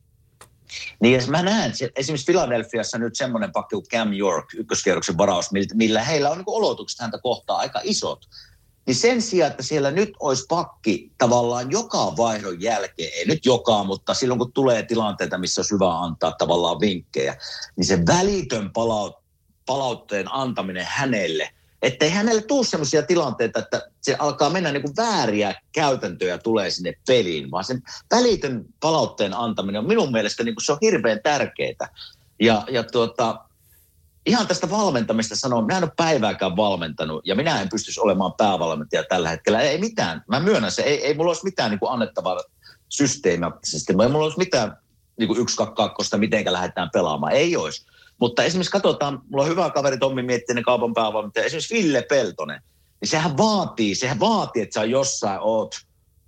Speaker 3: Niin ja mä näen, esimerkiksi Philadelphiassa nyt semmoinen pakki kuin Cam York, ykköskierroksen varaus, millä heillä on niin odotukset häntä kohtaa aika isot. Niin sen sijaan, että siellä nyt olisi pakki tavallaan joka vaihdon jälkeen, ei nyt joka, mutta silloin kun tulee tilanteita, missä olisi hyvä antaa tavallaan vinkkejä, niin se välitön palaut, palautteen antaminen hänelle – että ei hänelle tule sellaisia tilanteita, että se alkaa mennä niin kuin vääriä käytäntöjä tulee sinne peliin, vaan sen välitön palautteen antaminen on minun mielestä niin kuin se on hirveän tärkeää. Ja, ja tuota, ihan tästä valmentamista sanon, minä en ole päivääkään valmentanut ja minä en pystyisi olemaan päävalmentaja tällä hetkellä. Ei mitään, mä myönnän se, ei, ei mulla olisi mitään niin annettavaa systeemaattisesti, ei mulla olisi mitään niin kuin yksi, kakkosta, miten lähdetään pelaamaan, ei olisi. Mutta esimerkiksi katsotaan, mulla on hyvä kaveri Tommi Miettinen kaupan päävalmentaja, esimerkiksi Ville Peltonen, niin sehän vaatii, sehän vaatii, että sä jossain oot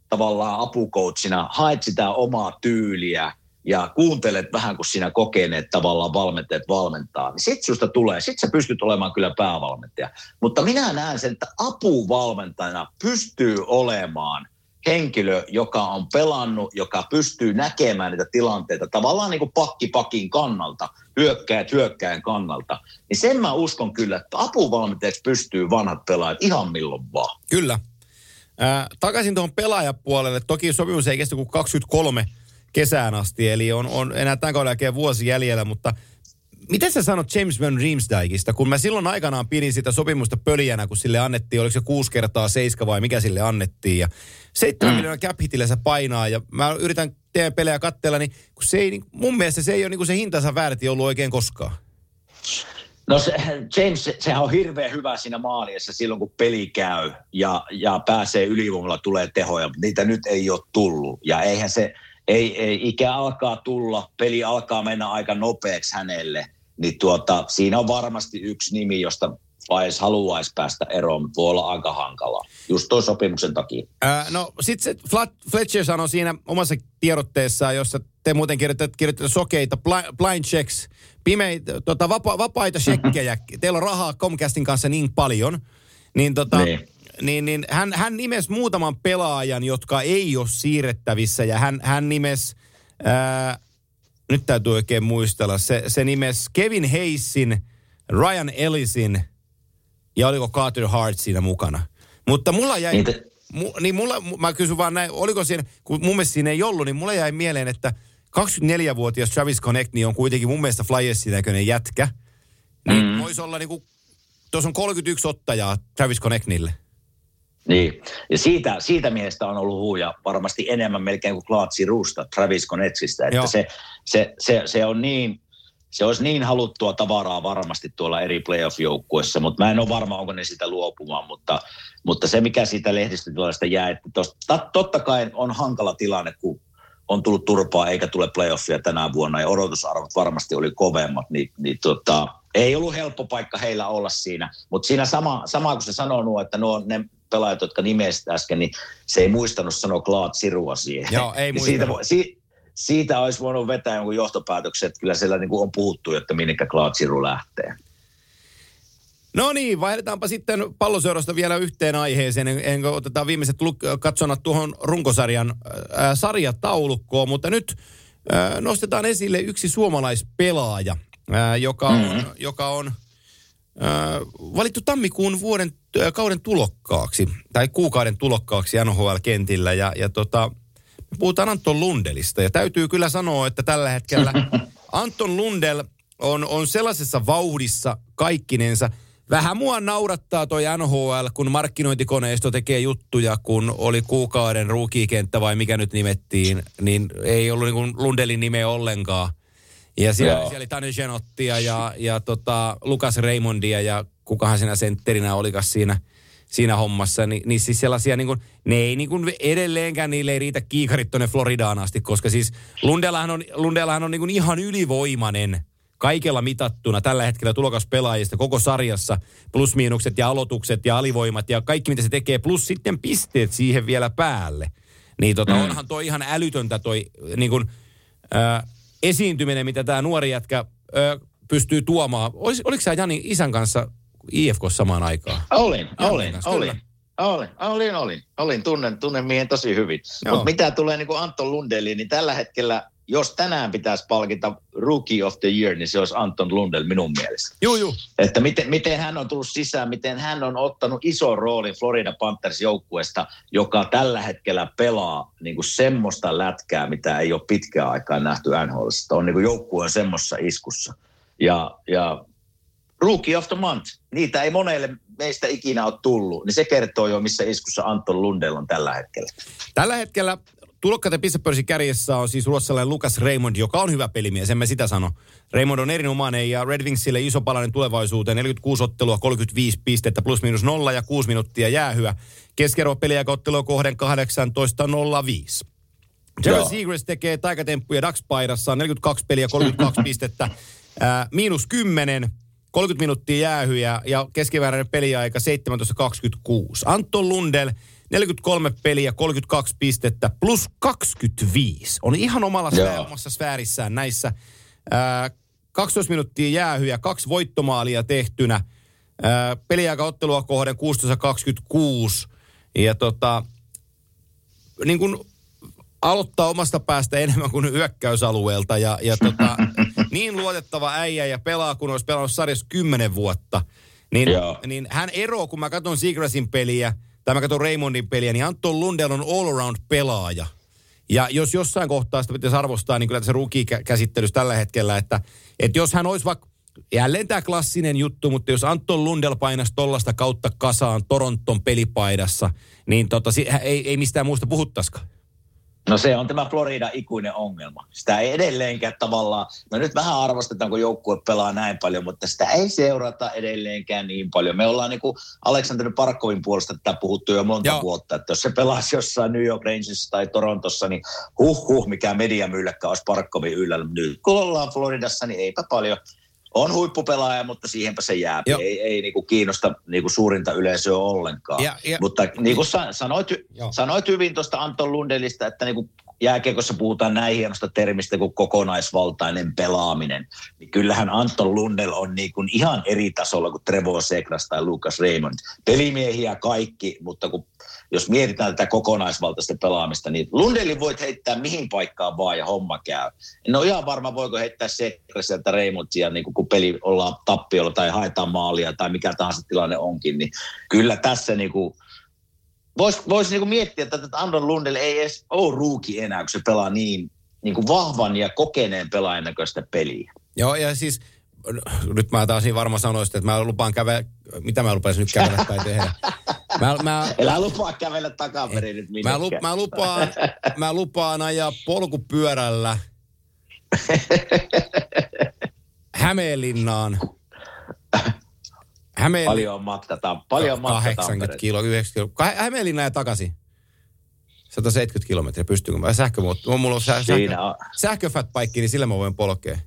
Speaker 3: tavallaan apukoutsina, haet sitä omaa tyyliä ja kuuntelet vähän, kun sinä kokeneet tavallaan valmentajat valmentaa, niin sit susta tulee, sit sä pystyt olemaan kyllä päävalmentaja. Mutta minä näen sen, että apuvalmentajana pystyy olemaan henkilö, joka on pelannut, joka pystyy näkemään niitä tilanteita tavallaan niin kuin pakki pakin kannalta, hyökkäät hyökkäin kannalta, niin sen mä uskon kyllä, että apuvalmentajaksi pystyy vanhat pelaajat ihan milloin vaan.
Speaker 2: Kyllä. Äh, takaisin tuohon pelaajapuolelle. Toki sopimus ei kestä kuin 23 kesään asti, eli on, on enää tämän kauden jälkeen vuosi jäljellä, mutta Miten sä sanot James Van Riemsdijkista, kun mä silloin aikanaan pidin sitä sopimusta pöljänä, kun sille annettiin, oliko se kuusi kertaa seiska vai mikä sille annettiin. Ja seitsemän mm. miljoonaa cap hitillä se painaa ja mä yritän teidän pelejä katsella, niin kun se ei, niin mun mielestä se ei ole niin kuin se hintansa väärti ollut oikein koskaan.
Speaker 3: No se, James, sehän on hirveän hyvä siinä maaliessa silloin, kun peli käy ja, ja pääsee ylivoimalla, tulee tehoja, mutta niitä nyt ei ole tullut. Ja eihän se, ei, ei, ikä alkaa tulla, peli alkaa mennä aika nopeaksi hänelle, niin tuota, siinä on varmasti yksi nimi, josta vai haluaisi päästä eroon, mutta voi olla aika hankalaa. Just tuon sopimuksen takia.
Speaker 2: Ää, no sitten se Fletcher sanoi siinä omassa tiedotteessaan, jossa te muuten kirjoitatte, kirjoitatte sokeita, blind checks, pimeitä, tota, vapa, vapaita shekkejä. Teillä on rahaa Comcastin kanssa niin paljon. Niin, tota, niin. Niin, niin hän, hän nimesi muutaman pelaajan, jotka ei ole siirrettävissä. Ja hän, hän nimesi, ää, nyt täytyy oikein muistella, se, se nimesi Kevin Hayesin, Ryan Ellisin – ja oliko Carter Hart siinä mukana. Mutta mulla jäi, Niitä... mu, niin mulla, mä kysyn vaan näin, oliko siinä, kun mun mielestä siinä ei ollut, niin mulla jäi mieleen, että 24-vuotias Travis Connect niin on kuitenkin mun mielestä Flyersin näköinen jätkä. Niin mm. voisi olla niinku, tuossa on 31 ottajaa Travis Connectnille.
Speaker 3: Niin, ja siitä, siitä miestä on ollut huuja varmasti enemmän melkein kuin Klaatsi Ruusta, Travis Connectista, että se, se, se, se, on niin, se olisi niin haluttua tavaraa varmasti tuolla eri playoff-joukkuessa, mutta mä en ole varma, onko ne sitä luopumaan, mutta, mutta se mikä siitä lehdistötilasta jää, että tosta, totta kai on hankala tilanne, kun on tullut turpaa eikä tule playoffia tänä vuonna ja odotusarvot varmasti oli kovemmat, niin, niin tota, ei ollut helppo paikka heillä olla siinä. Mutta siinä sama, sama kun se sanoo nuo, että nuo ne pelaajat, jotka nimesit äsken, niin se ei muistanut sanoa Klaat Sirua siihen.
Speaker 2: Joo, ei
Speaker 3: niin siitä, si, siitä olisi voinut vetää jonkun johtopäätöksen, että kyllä siellä niin kuin on puhuttu, että minnekä Klaatsiru lähtee.
Speaker 2: No niin, vaihdetaanpa sitten palloseurasta vielä yhteen aiheeseen, enkö otetaan viimeiset luk- katsonat tuohon runkosarjan ää, sarjataulukkoon, mutta nyt ää, nostetaan esille yksi suomalaispelaaja, ää, joka on, mm-hmm. joka on valittu tammikuun vuoden kauden tulokkaaksi, tai kuukauden tulokkaaksi NHL-kentillä, ja, ja tota, puhutaan Anton Lundelista. Ja täytyy kyllä sanoa, että tällä hetkellä Anton Lundel on, on sellaisessa vauhdissa kaikkinensa. Vähän mua naurattaa toi NHL, kun markkinointikoneisto tekee juttuja, kun oli kuukauden ruukikenttä vai mikä nyt nimettiin, niin ei ollut niin Lundelin nimeä ollenkaan. Ja siellä, siellä oli Tane Genottia ja, ja tota, Lukas Raymondia ja kukahan siinä sentterinä olikas siinä – siinä hommassa, niin, niin siis sellaisia niin kuin, ne ei niin kuin edelleenkään, niille ei riitä kiikarit tuonne Floridaan asti, koska siis Lundellahan on, Lundellahan on niin kuin ihan ylivoimainen kaikella mitattuna tällä hetkellä tulokaspelaajista koko sarjassa, plusmiinukset ja aloitukset ja alivoimat ja kaikki mitä se tekee, plus sitten pisteet siihen vielä päälle. Niin tota, onhan toi ihan älytöntä toi niin kuin, äh, esiintyminen, mitä tämä nuori jätkä äh, pystyy tuomaan. Olis, oliko sä Jani isän kanssa IFK samaan aikaan?
Speaker 3: Olin,
Speaker 2: Janne
Speaker 3: olin,
Speaker 2: kanssa,
Speaker 3: olin.
Speaker 2: kyllä.
Speaker 3: Olin, olin, olin. olin. Tunnen, tunnen miehen tosi hyvin. Mutta mitä tulee niin Anton Lundeliin, niin tällä hetkellä, jos tänään pitäisi palkita Rookie of the Year, niin se olisi Anton Lundell minun mielestä.
Speaker 2: Juu, juu.
Speaker 3: Että miten, miten hän on tullut sisään, miten hän on ottanut ison roolin Florida Panthers joukkueesta, joka tällä hetkellä pelaa niin kuin semmoista lätkää, mitä ei ole pitkään aikaa nähty NHL. On niin kuin joukkue on semmoisessa iskussa. Ja, ja Rookie of the Month, niitä ei monelle meistä ikinä ole tullut, niin se kertoo jo, missä iskussa Anton Lundell on tällä hetkellä.
Speaker 2: Tällä hetkellä tulokkaiden pistepörssin kärjessä on siis ruotsalainen Lukas Raymond, joka on hyvä pelimies, en mä sitä sano. Raymond on erinomainen ja Red Wingsille iso palanen tulevaisuuteen. 46 ottelua, 35 pistettä, plus miinus nolla ja 6 minuuttia jäähyä. Keskiarvo peliaikaottelua kohden 18.05. Gerald
Speaker 3: Joo.
Speaker 2: Seagrass tekee taikatemppuja Dax-paidassa, 42 peliä, 32 pistettä, ää, miinus 10, 30 minuuttia jäähyjä ja keskimääräinen peliaika 17.26. Anton Lundell, 43 peliä, 32 pistettä, plus 25. On ihan omalla sfää, omassa sfäärissään näissä. Ää, 12 minuuttia jäähyjä, kaksi voittomaalia tehtynä. Ää, peliaika ottelua kohden 16.26. Ja tota, niin kuin aloittaa omasta päästä enemmän kuin hyökkäysalueelta ja, ja tota, niin luotettava äijä ja pelaa, kun olisi pelannut sarjassa kymmenen vuotta. Niin,
Speaker 3: Joo.
Speaker 2: niin hän eroo, kun mä katson Seagrassin peliä tai mä katson Raymondin peliä, niin Anton Lundell on all-around pelaaja. Ja jos jossain kohtaa sitä pitäisi arvostaa, niin kyllä tässä rookie-käsittelyssä tällä hetkellä, että, että jos hän olisi vaikka, jälleen tämä klassinen juttu, mutta jos Anton Lundell painaisi tollasta kautta kasaan Toronton pelipaidassa, niin tota, ei, ei mistään muusta puhuttaisikaan.
Speaker 3: No se on tämä Florida ikuinen ongelma. Sitä ei edelleenkään tavallaan, no nyt vähän arvostetaan, kun joukkue pelaa näin paljon, mutta sitä ei seurata edelleenkään niin paljon. Me ollaan niin kuin Aleksander Parkovin puolesta tätä puhuttu jo monta
Speaker 2: Joo.
Speaker 3: Joo. vuotta, että jos se pelaisi jossain New York Rangersissa tai Torontossa, niin huh huh, mikä mediamylläkkä olisi Parkovin yllä. Nyt kun ollaan Floridassa, niin eipä paljon. On huippupelaaja, mutta siihenpä se jää.
Speaker 2: Joo.
Speaker 3: Ei, ei niinku kiinnosta niinku suurinta yleisöä ollenkaan.
Speaker 2: Ja- ja-
Speaker 3: mutta niin kuin sa- sanoit,
Speaker 2: Joo.
Speaker 3: sanoit hyvin tuosta Anton Lundellista, että niin kuin jääkiekossa puhutaan näin hienosta termistä kuin kokonaisvaltainen pelaaminen. Niin kyllähän Anton Lundell on niin kuin ihan eri tasolla kuin Trevor Segras tai Lucas Raymond. Pelimiehiä kaikki, mutta kun, jos mietitään tätä kokonaisvaltaista pelaamista, niin Lundellin voit heittää mihin paikkaan vaan ja homma käy. En ole ihan varma, voiko heittää Segrasia tai Raymondsia, niin kuin kun peli ollaan tappiolla tai haetaan maalia tai mikä tahansa tilanne onkin, niin kyllä tässä niin kuin Voisi vois niinku miettiä, että Andon Lundell ei edes ole ruuki enää, kun se pelaa niin, niin kuin vahvan ja kokeneen pelaajan näköistä peliä.
Speaker 2: Joo, ja siis nyt mä taas niin varma sanoisin, että mä lupaan kävellä, mitä mä lupaisin nyt kävellä tai tehdä. Mä, mä,
Speaker 3: Älä lupaa kävellä takaperin nyt
Speaker 2: mä,
Speaker 3: minnekään.
Speaker 2: lu, mä, lupaan, mä lupaan ajaa polkupyörällä Hämeenlinnaan. Hämeen,
Speaker 3: Paljon matkataan, paljon matkataan.
Speaker 2: 80 kiloa, 90 kiloa. Kah- Hämeenlinnaan ja takaisin. 170 kilometriä, pystyykö mä? Sähkömuutto. Mulla on sä, sähkö,
Speaker 3: Siinä on,
Speaker 2: sähköfatpaikki, niin sillä mä voin polkea.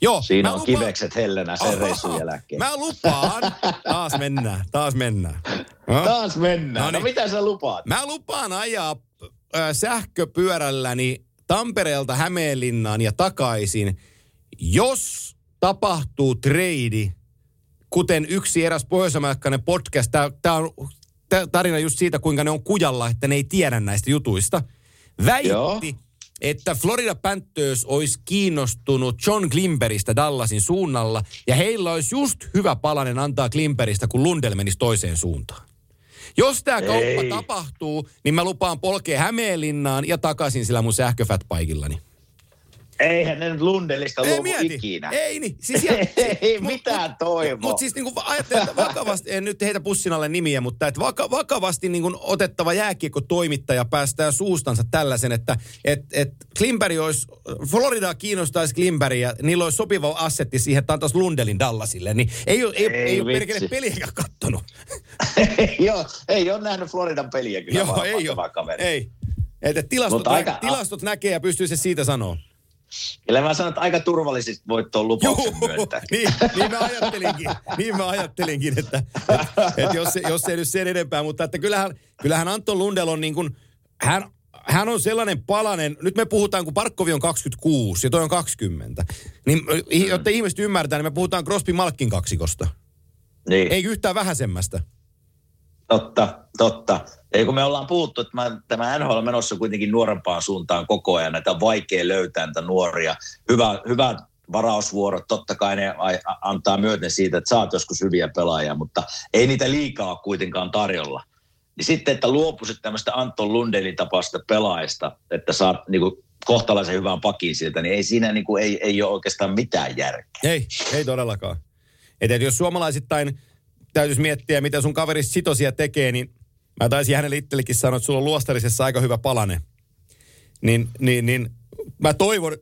Speaker 2: Joo,
Speaker 3: siinä on
Speaker 2: lupaan-
Speaker 3: kivekset hellänä sen reissun jälkeen.
Speaker 2: Mä lupaan. Taas mennään, taas mennään. No?
Speaker 3: Taas mennään.
Speaker 2: No
Speaker 3: No,
Speaker 2: niin.
Speaker 3: mitä sä lupaat?
Speaker 2: Mä lupaan ajaa äh, sähköpyörälläni Tampereelta Hämeenlinnaan ja takaisin, jos tapahtuu treidi, kuten yksi eräs pohjoisamerikkalainen podcast, tämä on tarina just siitä, kuinka ne on kujalla, että ne ei tiedä näistä jutuista, väitti,
Speaker 3: Joo.
Speaker 2: Että Florida Panthers olisi kiinnostunut John Klimperistä Dallasin suunnalla, ja heillä olisi just hyvä palanen antaa Klimperistä, kun Lundell menisi toiseen suuntaan. Jos tämä kauppa
Speaker 3: Ei.
Speaker 2: tapahtuu, niin mä lupaan polkea Hämeenlinnaan ja takaisin sillä mun sähköfatpaikillani.
Speaker 3: Eihän ne nyt Lundelista
Speaker 2: Ei
Speaker 3: luovu
Speaker 2: mieti.
Speaker 3: ikinä.
Speaker 2: Ei niin. Siis ja,
Speaker 3: Ei mitään toivoa.
Speaker 2: Mutta siis niinku ajattelen, että vakavasti, en nyt heitä pussin alle nimiä, mutta että vaka, vakavasti niinku otettava jääkiekko-toimittaja päästää suustansa tällaisen, että et, et Klimberi olisi, Florida kiinnostaisi Klimberiä, niillä olisi sopiva assetti siihen, että antaisi Lundelin Dallasille, niin ei, ole- ei, ei,
Speaker 3: Ei
Speaker 2: ei ole perkele peliäkään kattonut.
Speaker 3: Joo, ei ole nähnyt Floridan peliä kyllä
Speaker 2: Joo, ei ole. Ei. Että tilastot,
Speaker 3: Mutta
Speaker 2: nä-
Speaker 3: aika-
Speaker 2: tilastot näkee ja pystyy se siitä sanoa.
Speaker 3: Kyllä mä sanon, että aika turvallisesti voit tuon lupauksen myöntää.
Speaker 2: niin, niin mä ajattelinkin, niin mä ajattelinkin, että, että, että jos, jos ei nyt sen enempää, mutta että kyllähän, kyllähän Anton Lundell on niin kuin, hän, hän on sellainen palanen, nyt me puhutaan, kun Parkkovi on 26 ja toi on 20, niin jotta ihmiset ymmärtää, niin me puhutaan Crosby Malkin kaksikosta.
Speaker 3: Niin.
Speaker 2: Ei yhtään vähäisemmästä.
Speaker 3: Totta, totta. Ei kun me ollaan puhuttu, että mä, tämä NHL on menossa kuitenkin nuorempaan suuntaan koko ajan. Näitä on vaikea löytää näitä nuoria. Hyvä, hyvät varausvuorot, totta kai ne antaa myöten siitä, että saat joskus hyviä pelaajia, mutta ei niitä liikaa kuitenkaan tarjolla. Niin sitten, että luopuisit tämmöistä Anton Lundelin tapaista pelaajista, että saat niin kuin, kohtalaisen hyvän pakin siltä, niin ei siinä niin kuin, ei, ei ole oikeastaan mitään järkeä.
Speaker 2: Ei, ei todellakaan. Et, et jos suomalaisittain täytyisi miettiä, mitä sun kaveri sitosia tekee, niin mä taisin hänelle itsellekin sanoa, että sulla on luostarisessa aika hyvä palane. Niin, niin, niin mä toivon,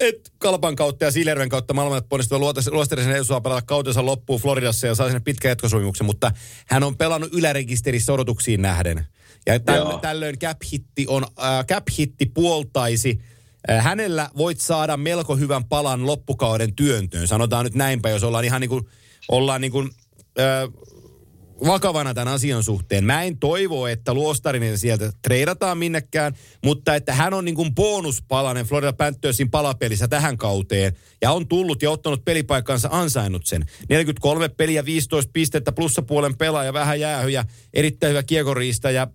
Speaker 2: että Kalpan kautta ja Siilerven kautta maailman ponnistuva luostarisen ei saa pelata kautensa loppuun Floridassa ja saa sinne pitkän jatkosopimuksen, mutta hän on pelannut ylärekisterissä odotuksiin nähden. Ja tällöin,
Speaker 3: Joo.
Speaker 2: tällöin cap-hitti, on, äh, cap-hitti puoltaisi Äh, Hänellä voit saada melko hyvän palan loppukauden työntöön. Sanotaan nyt näinpä, jos ollaan ihan niin kuin, ollaan niin kuin, vakavana tämän asian suhteen. Mä en toivo, että Luostarinen sieltä treidataan minnekään, mutta että hän on niin kuin bonuspalanen Florida Panthersin palapelissä tähän kauteen ja on tullut ja ottanut pelipaikkansa ansainnut sen. 43 peliä, 15 pistettä, plussapuolen pelaaja, vähän jäähyjä, erittäin hyvä kiekoriista ja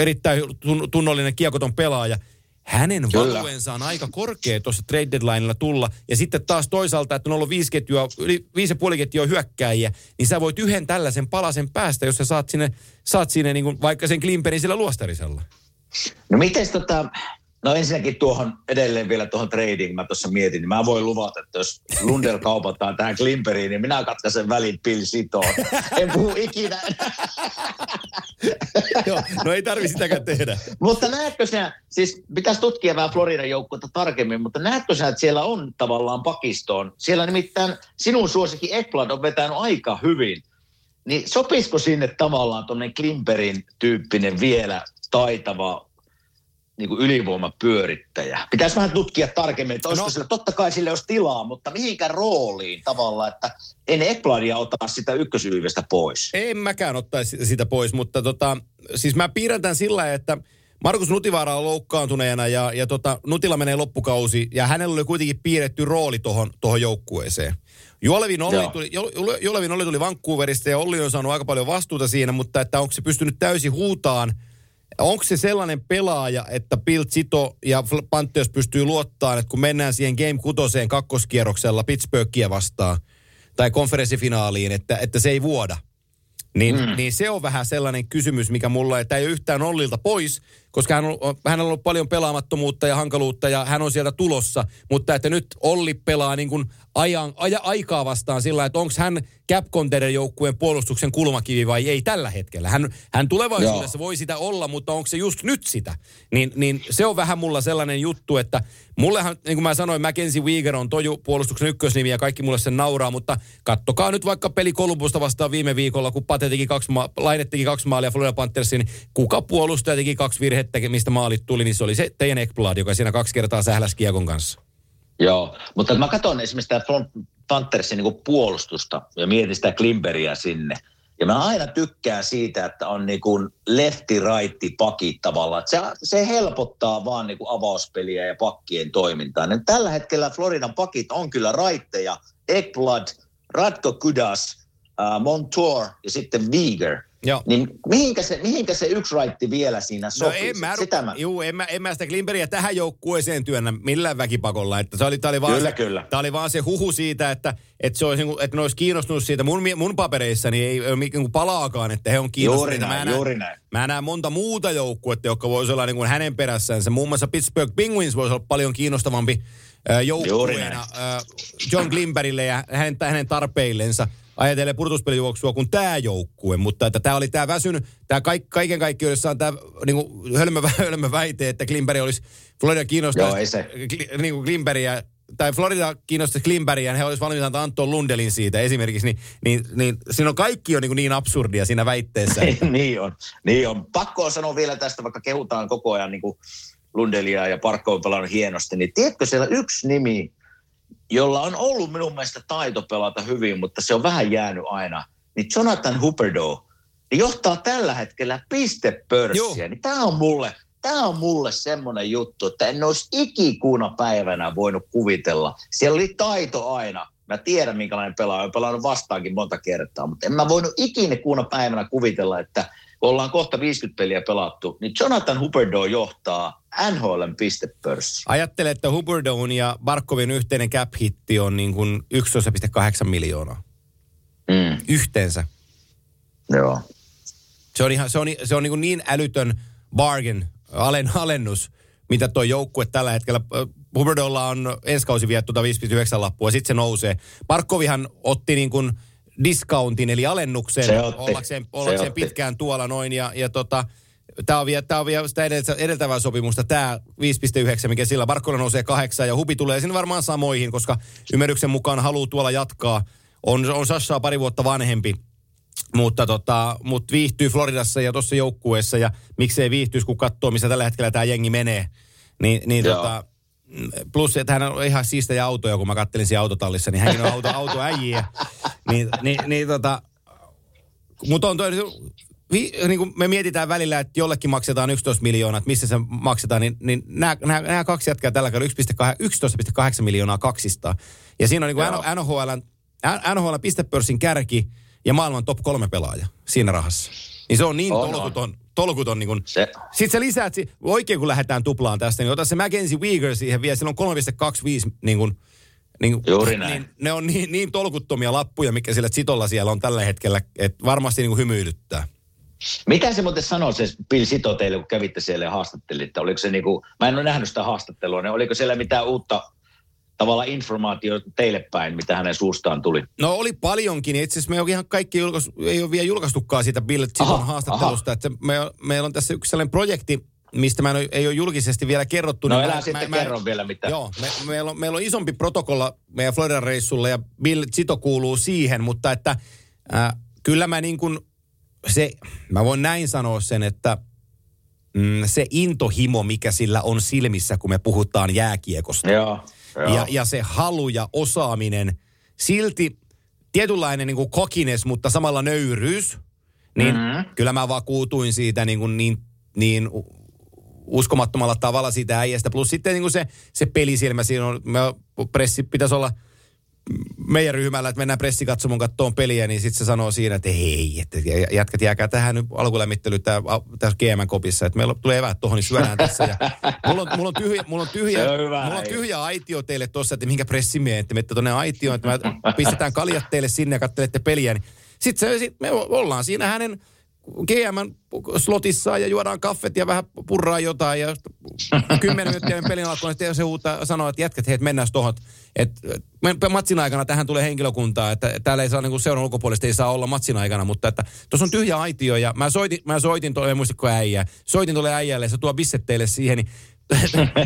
Speaker 2: erittäin tun- tunnollinen kiekoton pelaaja. Hänen
Speaker 3: Kyllä.
Speaker 2: valuensa on aika korkea tuossa trade deadlinella tulla. Ja sitten taas toisaalta, että on ollut viisi, ketjua, yli viisi ja puoli ketjua hyökkääjiä, niin sä voit yhden tällaisen palasen päästä, jos sä saat sinne, saat sinne niin kuin vaikka sen Klimperin sillä luostarisella.
Speaker 3: No miten tota, no ensinnäkin tuohon edelleen vielä tuohon trading, mä tuossa mietin, niin mä voin luvata, että jos Lundell kaupataan tähän Klimperiin, niin minä katkaisen välin Bill Sitoon. En puhu ikinä.
Speaker 2: Joo, no ei tarvi sitäkään tehdä.
Speaker 3: mutta näetkö sinä, siis pitäisi tutkia vähän Floridan joukkuetta tarkemmin, mutta näetkö sinä, että siellä on tavallaan pakistoon? Siellä nimittäin sinun suosikin Ekblad on vetänyt aika hyvin. Niin sopisiko sinne tavallaan tuonne Klimperin tyyppinen vielä taitava niin kuin ylivoimapyörittäjä. Pitäisi vähän tutkia tarkemmin, että olisiko
Speaker 2: No.
Speaker 3: sillä, totta kai sille olisi tilaa, mutta mihinkä rooliin tavallaan, että en Ekbladia ota sitä ykkösyyvestä pois.
Speaker 2: En mäkään ottaisi sitä pois, mutta tota, siis mä piirrän tämän sillä että Markus Nutivaara on loukkaantuneena ja, ja tota, Nutila menee loppukausi ja hänellä oli kuitenkin piirretty rooli tuohon tohon joukkueeseen. Juolevin Olli,
Speaker 3: Joo.
Speaker 2: tuli, Juolevin Olli tuli Vancouverista ja Olli on saanut aika paljon vastuuta siinä, mutta että onko se pystynyt täysin huutaan Onko se sellainen pelaaja, että Bill Zito ja Panthers pystyy luottaa, että kun mennään siihen Game 6 kakkoskierroksella Pittsburghia vastaan tai konferenssifinaaliin, että, että se ei vuoda? Niin, mm. niin se on vähän sellainen kysymys, mikä mulla ei ole yhtään Ollilta pois, koska hän on, hänellä on ollut paljon pelaamattomuutta ja hankaluutta ja hän on sieltä tulossa. Mutta että nyt Olli pelaa niin kuin ajan, aja, aikaa vastaan sillä, että onko hän Cap joukkueen puolustuksen kulmakivi vai ei tällä hetkellä. Hän, hän tulevaisuudessa voi sitä olla, mutta onko se just nyt sitä? Niin, niin se on vähän mulla sellainen juttu, että mullehan, niin kuin mä sanoin, Mackenzie Weegar on toju puolustuksen ykkösnimi ja kaikki mulle sen nauraa, mutta kattokaa nyt vaikka peli Kolumbusta vastaan viime viikolla, kun Pate teki kaksi, ma- Laine teki kaksi maalia Florida Panthersin, niin kuka puolustaja teki kaksi virhettä, mistä maalit tuli, niin se oli se teidän Ekblad, joka siinä kaksi kertaa sähläsi kiekon kanssa.
Speaker 3: Joo, mutta mä katson esimerkiksi Front Panthersin niin puolustusta ja mietin sitä Klimperiä sinne. Ja mä aina tykkään siitä, että on niin kuin lefti righti pakit tavallaan. Se, se helpottaa vaan niin kuin avauspeliä ja pakkien toimintaa. Ja tällä hetkellä Floridan pakit on kyllä raitteja. Ekblad, Radko Kudas, äh, Montour ja sitten Viger.
Speaker 2: Joo.
Speaker 3: Niin mihinkä se, mihinkä se yksi raitti vielä siinä
Speaker 2: No
Speaker 3: sopii?
Speaker 2: en mä,
Speaker 3: Sitä mä,
Speaker 2: juu, en mä, en mä sitä Klimperiä tähän joukkueeseen työnnä millään väkipakolla. Että se oli, tää oli vaan
Speaker 3: Kyllä,
Speaker 2: se,
Speaker 3: kyllä.
Speaker 2: Tää oli vaan se huhu siitä, että, että, se olisi, niinku- että ne olisi kiinnostunut siitä. Mun, mun papereissani ei ole niinku palaakaan, että he on kiinnostuneita.
Speaker 3: Juuri näin,
Speaker 2: mä näen,
Speaker 3: juuri näin.
Speaker 2: Mä näen monta muuta joukkuetta, jotka voisi olla niin kuin hänen perässänsä. Muun muassa Pittsburgh Penguins voisi olla paljon kiinnostavampi joukkueena John Glimberille ja hänen, hänen tarpeillensa ajatellen pudotuspelijuoksua kuin tämä joukkue, mutta että tämä oli tämä väsyn, tämä kaik, kaiken kaikkiudessaan tämä niinku, hölmö, hölmö väite, että Klimberi olisi Florida kiinnostaa niinku Klimberiä tai Florida kiinnostaisi Klimberiä, ja he olisivat valmiita antaa Anton Lundelin siitä esimerkiksi, niin, niin, niin siinä on kaikki on niin, niin absurdia siinä väitteessä.
Speaker 3: niin on, niin on. Pakko on sanoa vielä tästä, vaikka kehutaan koko ajan niin kuin Lundelia ja Parkko on pelannut hienosti, niin tiedätkö siellä yksi nimi, jolla on ollut minun mielestä taito pelata hyvin, mutta se on vähän jäänyt aina, niin Jonathan Huberdeau niin johtaa tällä hetkellä pistepörssiä. Niin tämä on mulle, tämä on mulle semmoinen juttu, että en olisi ikikuuna päivänä voinut kuvitella. Siellä oli taito aina. Mä tiedän, minkälainen pelaaja. Olen pelannut vastaankin monta kertaa, mutta en mä voinut ikinä kuuna päivänä kuvitella, että kun ollaan kohta 50 peliä pelattu, niin Jonathan Huberdeau johtaa NHLn pistepörssi.
Speaker 2: Ajattele, että Huberdeaun ja Barkovin yhteinen cap-hitti on niin kuin 11,8 miljoonaa.
Speaker 3: Mm,
Speaker 2: Yhteensä.
Speaker 3: joo.
Speaker 2: Se on, ihan, se on, se on niin, kuin niin älytön bargain, alen, alennus, mitä tuo joukkue tällä hetkellä. Huberdeaulla on ensi kausi viettu 5,9 lappua, sitten se nousee. Barkovihan otti niin kuin discountin, eli alennuksen,
Speaker 3: Se otti.
Speaker 2: ollakseen,
Speaker 3: Se
Speaker 2: ollakseen
Speaker 3: otti.
Speaker 2: pitkään tuolla noin. Ja, ja tota, tämä on vielä, tää on vielä sitä edeltä- edeltävää sopimusta, tämä 5,9, mikä sillä Barkolla nousee kahdeksan, ja Hubi tulee sinne varmaan samoihin, koska ymmärryksen mukaan haluaa tuolla jatkaa. On, on Sashaa pari vuotta vanhempi, mutta tota, mut viihtyy Floridassa ja tuossa joukkueessa ja miksei viihtyisi, kun katsoo, missä tällä hetkellä tämä jengi menee. Niin, niin
Speaker 3: Joo.
Speaker 2: tota, plus, että hän on ihan siistejä autoja, kun mä kattelin siinä autotallissa, niin hänkin on auto, autoäjiä. Niin, niin, niin tota, mutta on toi, vi, niin kuin me mietitään välillä, että jollekin maksetaan 11 miljoonaa, että missä se maksetaan, niin, niin nämä, nämä, nämä kaksi jätkää tällä kerralla 1,8 11,8 miljoonaa kaksista. Ja siinä on niin kuin NHL, NHL pistepörssin kärki ja maailman top kolme pelaaja siinä rahassa. Niin se on niin
Speaker 3: On,
Speaker 2: tolkuton, tolkuton niin kuin,
Speaker 3: Se,
Speaker 2: sitten sä lisäät, oikein kun lähdetään tuplaan tästä, niin ota se Mackenzie Weegar siihen vielä, sillä on 3,25 niin kuin, niin, kuin-
Speaker 3: Juuri näin.
Speaker 2: Niin, ne on niin, niin tolkuttomia lappuja, mikä sillä sitolla siellä on tällä hetkellä, että varmasti niin kuin hymyilyttää.
Speaker 3: mitä se muuten sanoi se Bill Sito teille, kun kävitte siellä ja haastattelitte? Oliko se niinku, mä en ole nähnyt sitä haastattelua, niin oliko siellä mitään uutta tavalla informaatiota teille päin, mitä hänen suustaan tuli?
Speaker 2: No oli paljonkin. Itse asiassa me ei ole ihan kaikki julkais, ei ole vielä julkaistukaan siitä Bill Chiton
Speaker 3: Aha,
Speaker 2: haastattelusta. Että me, meillä on tässä yksi sellainen projekti, mistä mä en, ole- ei ole julkisesti vielä kerrottu.
Speaker 3: No
Speaker 2: niin
Speaker 3: elää
Speaker 2: mä-
Speaker 3: sitten
Speaker 2: mä-
Speaker 3: kerro vielä mitä.
Speaker 2: Joo, me, meillä, on, meillä on isompi protokolla meidän Floridan reissulla ja Bill Chito kuuluu siihen, mutta että äh, kyllä mä niin kuin se, mä voin näin sanoa sen, että mm, se intohimo, mikä sillä on silmissä, kun me puhutaan jääkiekosta.
Speaker 3: Joo, joo.
Speaker 2: Ja, ja se halu ja osaaminen, silti tietynlainen niin kuin kokines, mutta samalla nöyryys, niin
Speaker 3: Mhm.
Speaker 2: mm-hmm. kyllä mä vakuutuin siitä niin, kuin niin, niin uskomattomalla tavalla siitä äijästä. Plus sitten niin kuin se, se pelisilmä, siinä on, pressi pitäisi olla meidän ryhmällä, että mennään pressikatsomon kattoon peliä, niin sitten se sanoo siinä, että hei, että jätkät jääkää tähän nyt alkulämmittelyyn tää, tässä GM-kopissa, että meillä tulee eväät tuohon, niin syödään tässä. Ja mulla, on, mulla, on tyhjä, mulla on tyhjä, mulla on tyhjä aitio teille tuossa, että minkä pressi menee, että menette tuonne aitioon, että me pistetään kaljat teille sinne ja kattelette peliä. Niin sitten se, sit me ollaan siinä hänen GM slotissaan ja juodaan kaffet ja vähän purraa jotain ja kymmenen minuuttia pelin alkuun, sitten se huutaa, sanoo, että jätkät, hei, mennään me- matsin aikana tähän tulee henkilökuntaa, että täällä ei saa niin seuran ulkopuolesta ei saa olla matsin aikana, mutta että tuossa on tyhjä aitio ja mä soitin, mä soitin tuolle, en muistatko äijää, soitin tuolle äijälle, se tuo bisset siihen, niin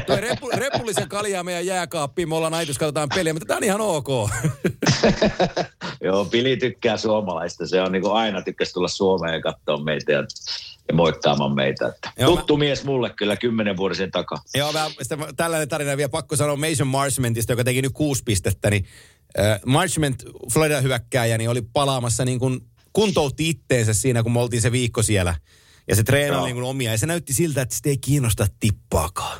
Speaker 2: Toi repu, repullisen kaljaa meidän jääkaappiin, me ollaan aitus, katsotaan peliä, mutta tää on ihan ok.
Speaker 3: Joo, Pili tykkää suomalaista. Se on niin kuin aina tykkäsi tulla Suomeen ja katsoa meitä ja, ja moikkaamaan meitä. Että
Speaker 2: Joo,
Speaker 3: tuttu mies mulle kyllä kymmenen vuoden sen takaa.
Speaker 2: Joo, mä, sitä, tällainen tarina vielä pakko sanoa Mason Marshmentista, joka teki nyt kuusi pistettä, niin äh, Marshment, Florida hyökkääjä, niin oli palaamassa niin kuin kuntoutti itteensä siinä, kun me oltiin se viikko siellä. Ja se treenasi
Speaker 3: Joo.
Speaker 2: niin kuin omia. Ja se näytti siltä, että sitä ei kiinnosta tippaakaan.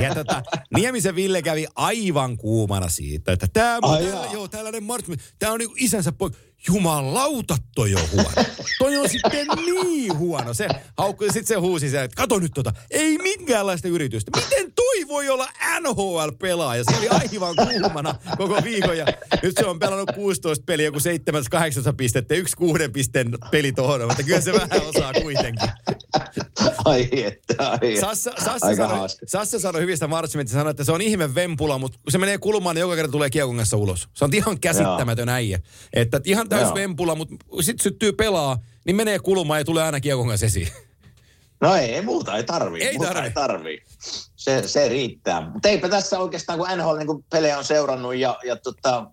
Speaker 2: Ja tota, Niemisen Ville kävi aivan kuumana siitä, että tämä täällä,
Speaker 3: jaa.
Speaker 2: joo, tällainen Marshment, tämä on niinku isänsä poika. Jumalauta, toi on huono. toi on sitten niin huono. Se haukkui, sitten se huusi se, että kato nyt tota, ei minkäänlaista yritystä. Miten toi voi olla NHL-pelaaja? Se oli aivan kuumana koko viikon ja nyt se on pelannut 16 peliä, joku 7-8 pistettä, yksi kuuden pisteen peli tohon, mutta kyllä se vähän osaa kuitenkin.
Speaker 3: Ai että, ai
Speaker 2: Sassa, Sassa,
Speaker 3: Aika
Speaker 2: sanoi. Sassa sanoi hyvistä Marchmentista, sanoi, että se on ihme vempula, mutta kun se menee kulmaan, niin joka kerta tulee kiekon ulos. Se on ihan käsittämätön äijä. Että ihan täys
Speaker 3: Joo.
Speaker 2: vempula, mutta sitten syttyy pelaa, niin menee kulmaan ja tulee aina kiekon kanssa esiin.
Speaker 3: No ei, muuta ei tarvii.
Speaker 2: Ei
Speaker 3: muuta
Speaker 2: tarvii.
Speaker 3: Ei tarvii. Se, se riittää. Mutta eipä tässä oikeastaan, kun NHL niin pelejä on seurannut ja, ja, tota,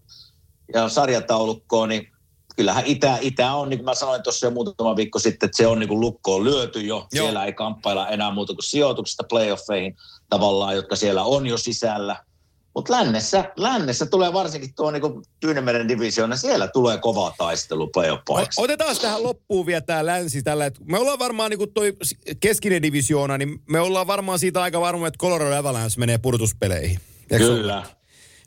Speaker 3: ja sarjataulukkoa, niin kyllähän Itä, Itä on, niin kuin mä sanoin tuossa jo muutama viikko sitten, että se on niin kuin lukkoon lyöty jo.
Speaker 2: Joo.
Speaker 3: Siellä ei kamppailla enää muuta kuin sijoituksesta playoffeihin tavallaan, jotka siellä on jo sisällä. Mutta lännessä, lännessä tulee varsinkin tuo niin Tyynemeren divisioona, siellä tulee kova taistelu playoff
Speaker 2: Otetaan tähän loppuun vielä tämä länsi tällä, että me ollaan varmaan niin toi keskinen divisioona, niin me ollaan varmaan siitä aika varma, että Colorado Avalanche menee pudotuspeleihin. Eikö se ole?
Speaker 3: Kyllä.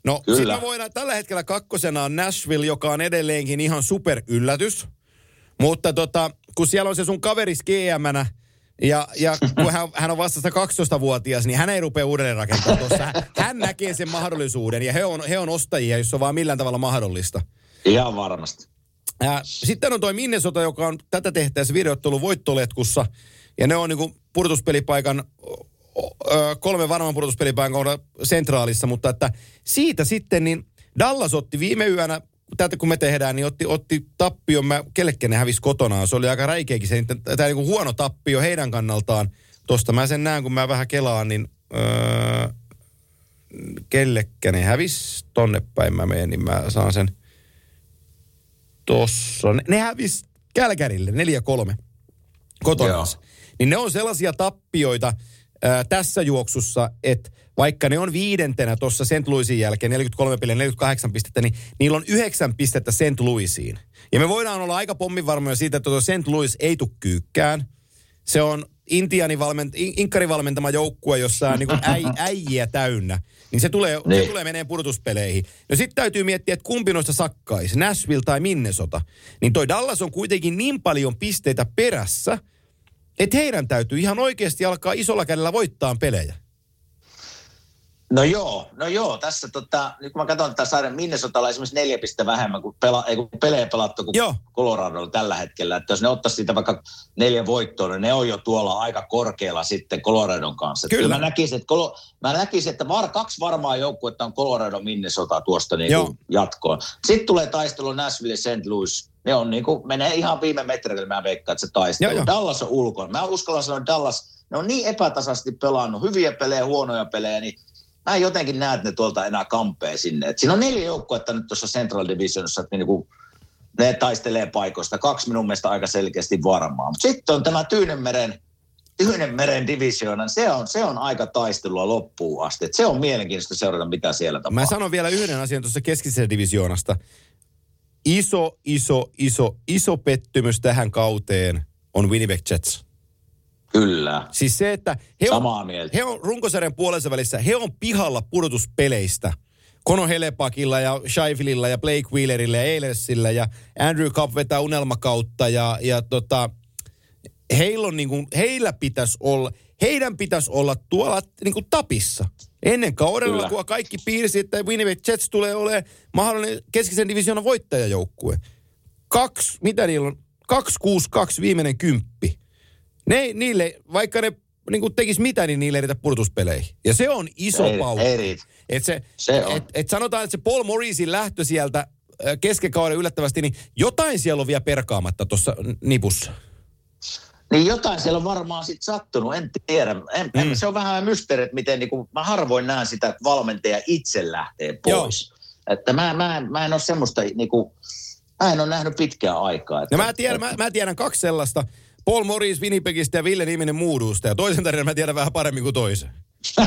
Speaker 2: No, sitten me voidaan, tällä hetkellä kakkosena on Nashville, joka on edelleenkin ihan super yllätys. Mutta tota, kun siellä on se sun kaveris gm ja, ja kun hän, hän on vasta 12-vuotias, niin hän ei rupea uudelleen rakentamaan tuossa. Hän näkee sen mahdollisuuden ja he on, he on ostajia, jos se on vaan millään tavalla mahdollista.
Speaker 3: Ihan varmasti.
Speaker 2: Ja sitten on toi Minnesota, joka on tätä tehtäessä videottelu voittoletkussa. Ja ne on niinku pudotuspelipaikan, ö, kolme varman pudotuspelipaikan kohdalla sentraalissa. Mutta että siitä sitten, niin Dallas otti viime yönä, tätä kun me tehdään, niin otti, otti tappion, mä, kellekin ne hävisi kotonaan. Se oli aika räikeäkin se, tämä niinku huono tappio heidän kannaltaan. Tosta mä sen näen, kun mä vähän kelaan, niin öö, kellekä ne hävis tonne päin mä menen, niin mä saan sen tossa. Ne, ne hävis Kälkärille 4-3 kotona. Niin ne on sellaisia tappioita ää, tässä juoksussa, että vaikka ne on viidentenä tuossa St. Louisin jälkeen 43 peliä 48 pistettä, niin niillä on yhdeksän pistettä St. Louisiin. Ja me voidaan olla aika pomminvarmoja siitä, että tuo St. Louis ei tule kyykkään. Se on Intianin valment, in- Inkarin valmentama joukkue, jossa on niin äi, äijiä täynnä. Niin se tulee, se
Speaker 3: Niin.
Speaker 2: tulee menee pudotuspeleihin. No sitten täytyy miettiä, että kumpi noista sakkaisi, Nashville tai Minnesota. Niin toi Dallas on kuitenkin niin paljon pisteitä perässä, että heidän täytyy ihan oikeasti alkaa isolla kädellä voittaa pelejä.
Speaker 3: No joo, no joo, tässä tota, nyt kun mä katson tätä sarjan, Minnesotalla esimerkiksi neljä pistettä vähemmän kuin, pela, ei, kun pelejä pelattu kuin
Speaker 2: Joo.
Speaker 3: Coloradolla tällä hetkellä. Että jos ne ottaisi siitä vaikka neljä voittoa, niin ne on jo tuolla aika korkealla sitten Coloradon kanssa. Että
Speaker 2: Kyllä.
Speaker 3: Mä näkisin, että, Colo, mä näkisin, että var, kaksi varmaa joukkuetta on Colorado Minnesota tuosta niin kuin jatkoon. Sitten tulee taistelu Nashville ja St. Louis. Ne on niin kuin, menee ihan viime metreille, mä veikkaan, että se taistelu.
Speaker 2: Joo, joo.
Speaker 3: Dallas on ulkona. Mä uskallan sanoa, että Dallas, ne on niin epätasaisesti pelannut, hyviä pelejä, huonoja pelejä, niin mä en jotenkin näe, että ne tuolta enää kampee sinne. Et siinä on neljä joukkuetta nyt tuossa Central Divisionissa, että niinku, ne taistelee paikoista. Kaksi minun mielestä aika selkeästi varmaa. Mutta sitten on tämä Tyynemeren, Tyynemeren divisioona. Se on, se on aika taistelua loppuun asti. Et se on mielenkiintoista seurata, mitä siellä tapahtuu.
Speaker 2: Mä sanon vielä yhden asian tuossa keskisestä divisioonasta. Iso, iso, iso, iso pettymys tähän kauteen on Winnipeg Jets.
Speaker 3: Kyllä.
Speaker 2: Siis se, että he on,
Speaker 3: Samaa mieltä.
Speaker 2: he on runkosarjan puolessa välissä, he on pihalla pudotuspeleistä. Kono Helepakilla ja Scheifilillä ja Blake Wheelerillä ja Eilersillä ja Andrew Cup vetää unelmakautta ja, ja tota, heillä, on niin kuin, heillä pitäisi olla, heidän pitäisi olla tuolla niin kuin tapissa. Ennen kaudella,
Speaker 3: Kyllä.
Speaker 2: kun kaikki piirsi, että Winnipeg Jets tulee olemaan mahdollinen keskisen divisioonan voittajajoukkue. Kaksi, mitä niillä on? 262 viimeinen kymppi. Ne, niille, vaikka ne niin kuin tekis mitä, niin niille ei riitä pudotuspeleihin. Ja se on iso
Speaker 3: Ei-
Speaker 2: paukku.
Speaker 3: ei.
Speaker 2: Et se,
Speaker 3: Se on.
Speaker 2: Et, et sanotaan, että se Paul Morrisin lähtö sieltä keskikauden yllättävästi, niin jotain siellä on vielä perkaamatta tuossa nipussa.
Speaker 3: Niin jotain siellä on varmaan sitten sattunut, en tiedä. En, mm. en, se on vähän mysteeri, että miten niinku, mä harvoin näen sitä, että valmentaja itse lähtee pois. Että mä, mä, mä en ole semmoista, niinku, mä en ole nähnyt pitkään aikaa. Että,
Speaker 2: No mä tiedän, mä, mä tiedän kaksi sellaista. Paul Morris Winnipegistä ja Ville Nieminen Muudusta. Ja toisen tarinan mä tiedän vähän paremmin kuin toisen.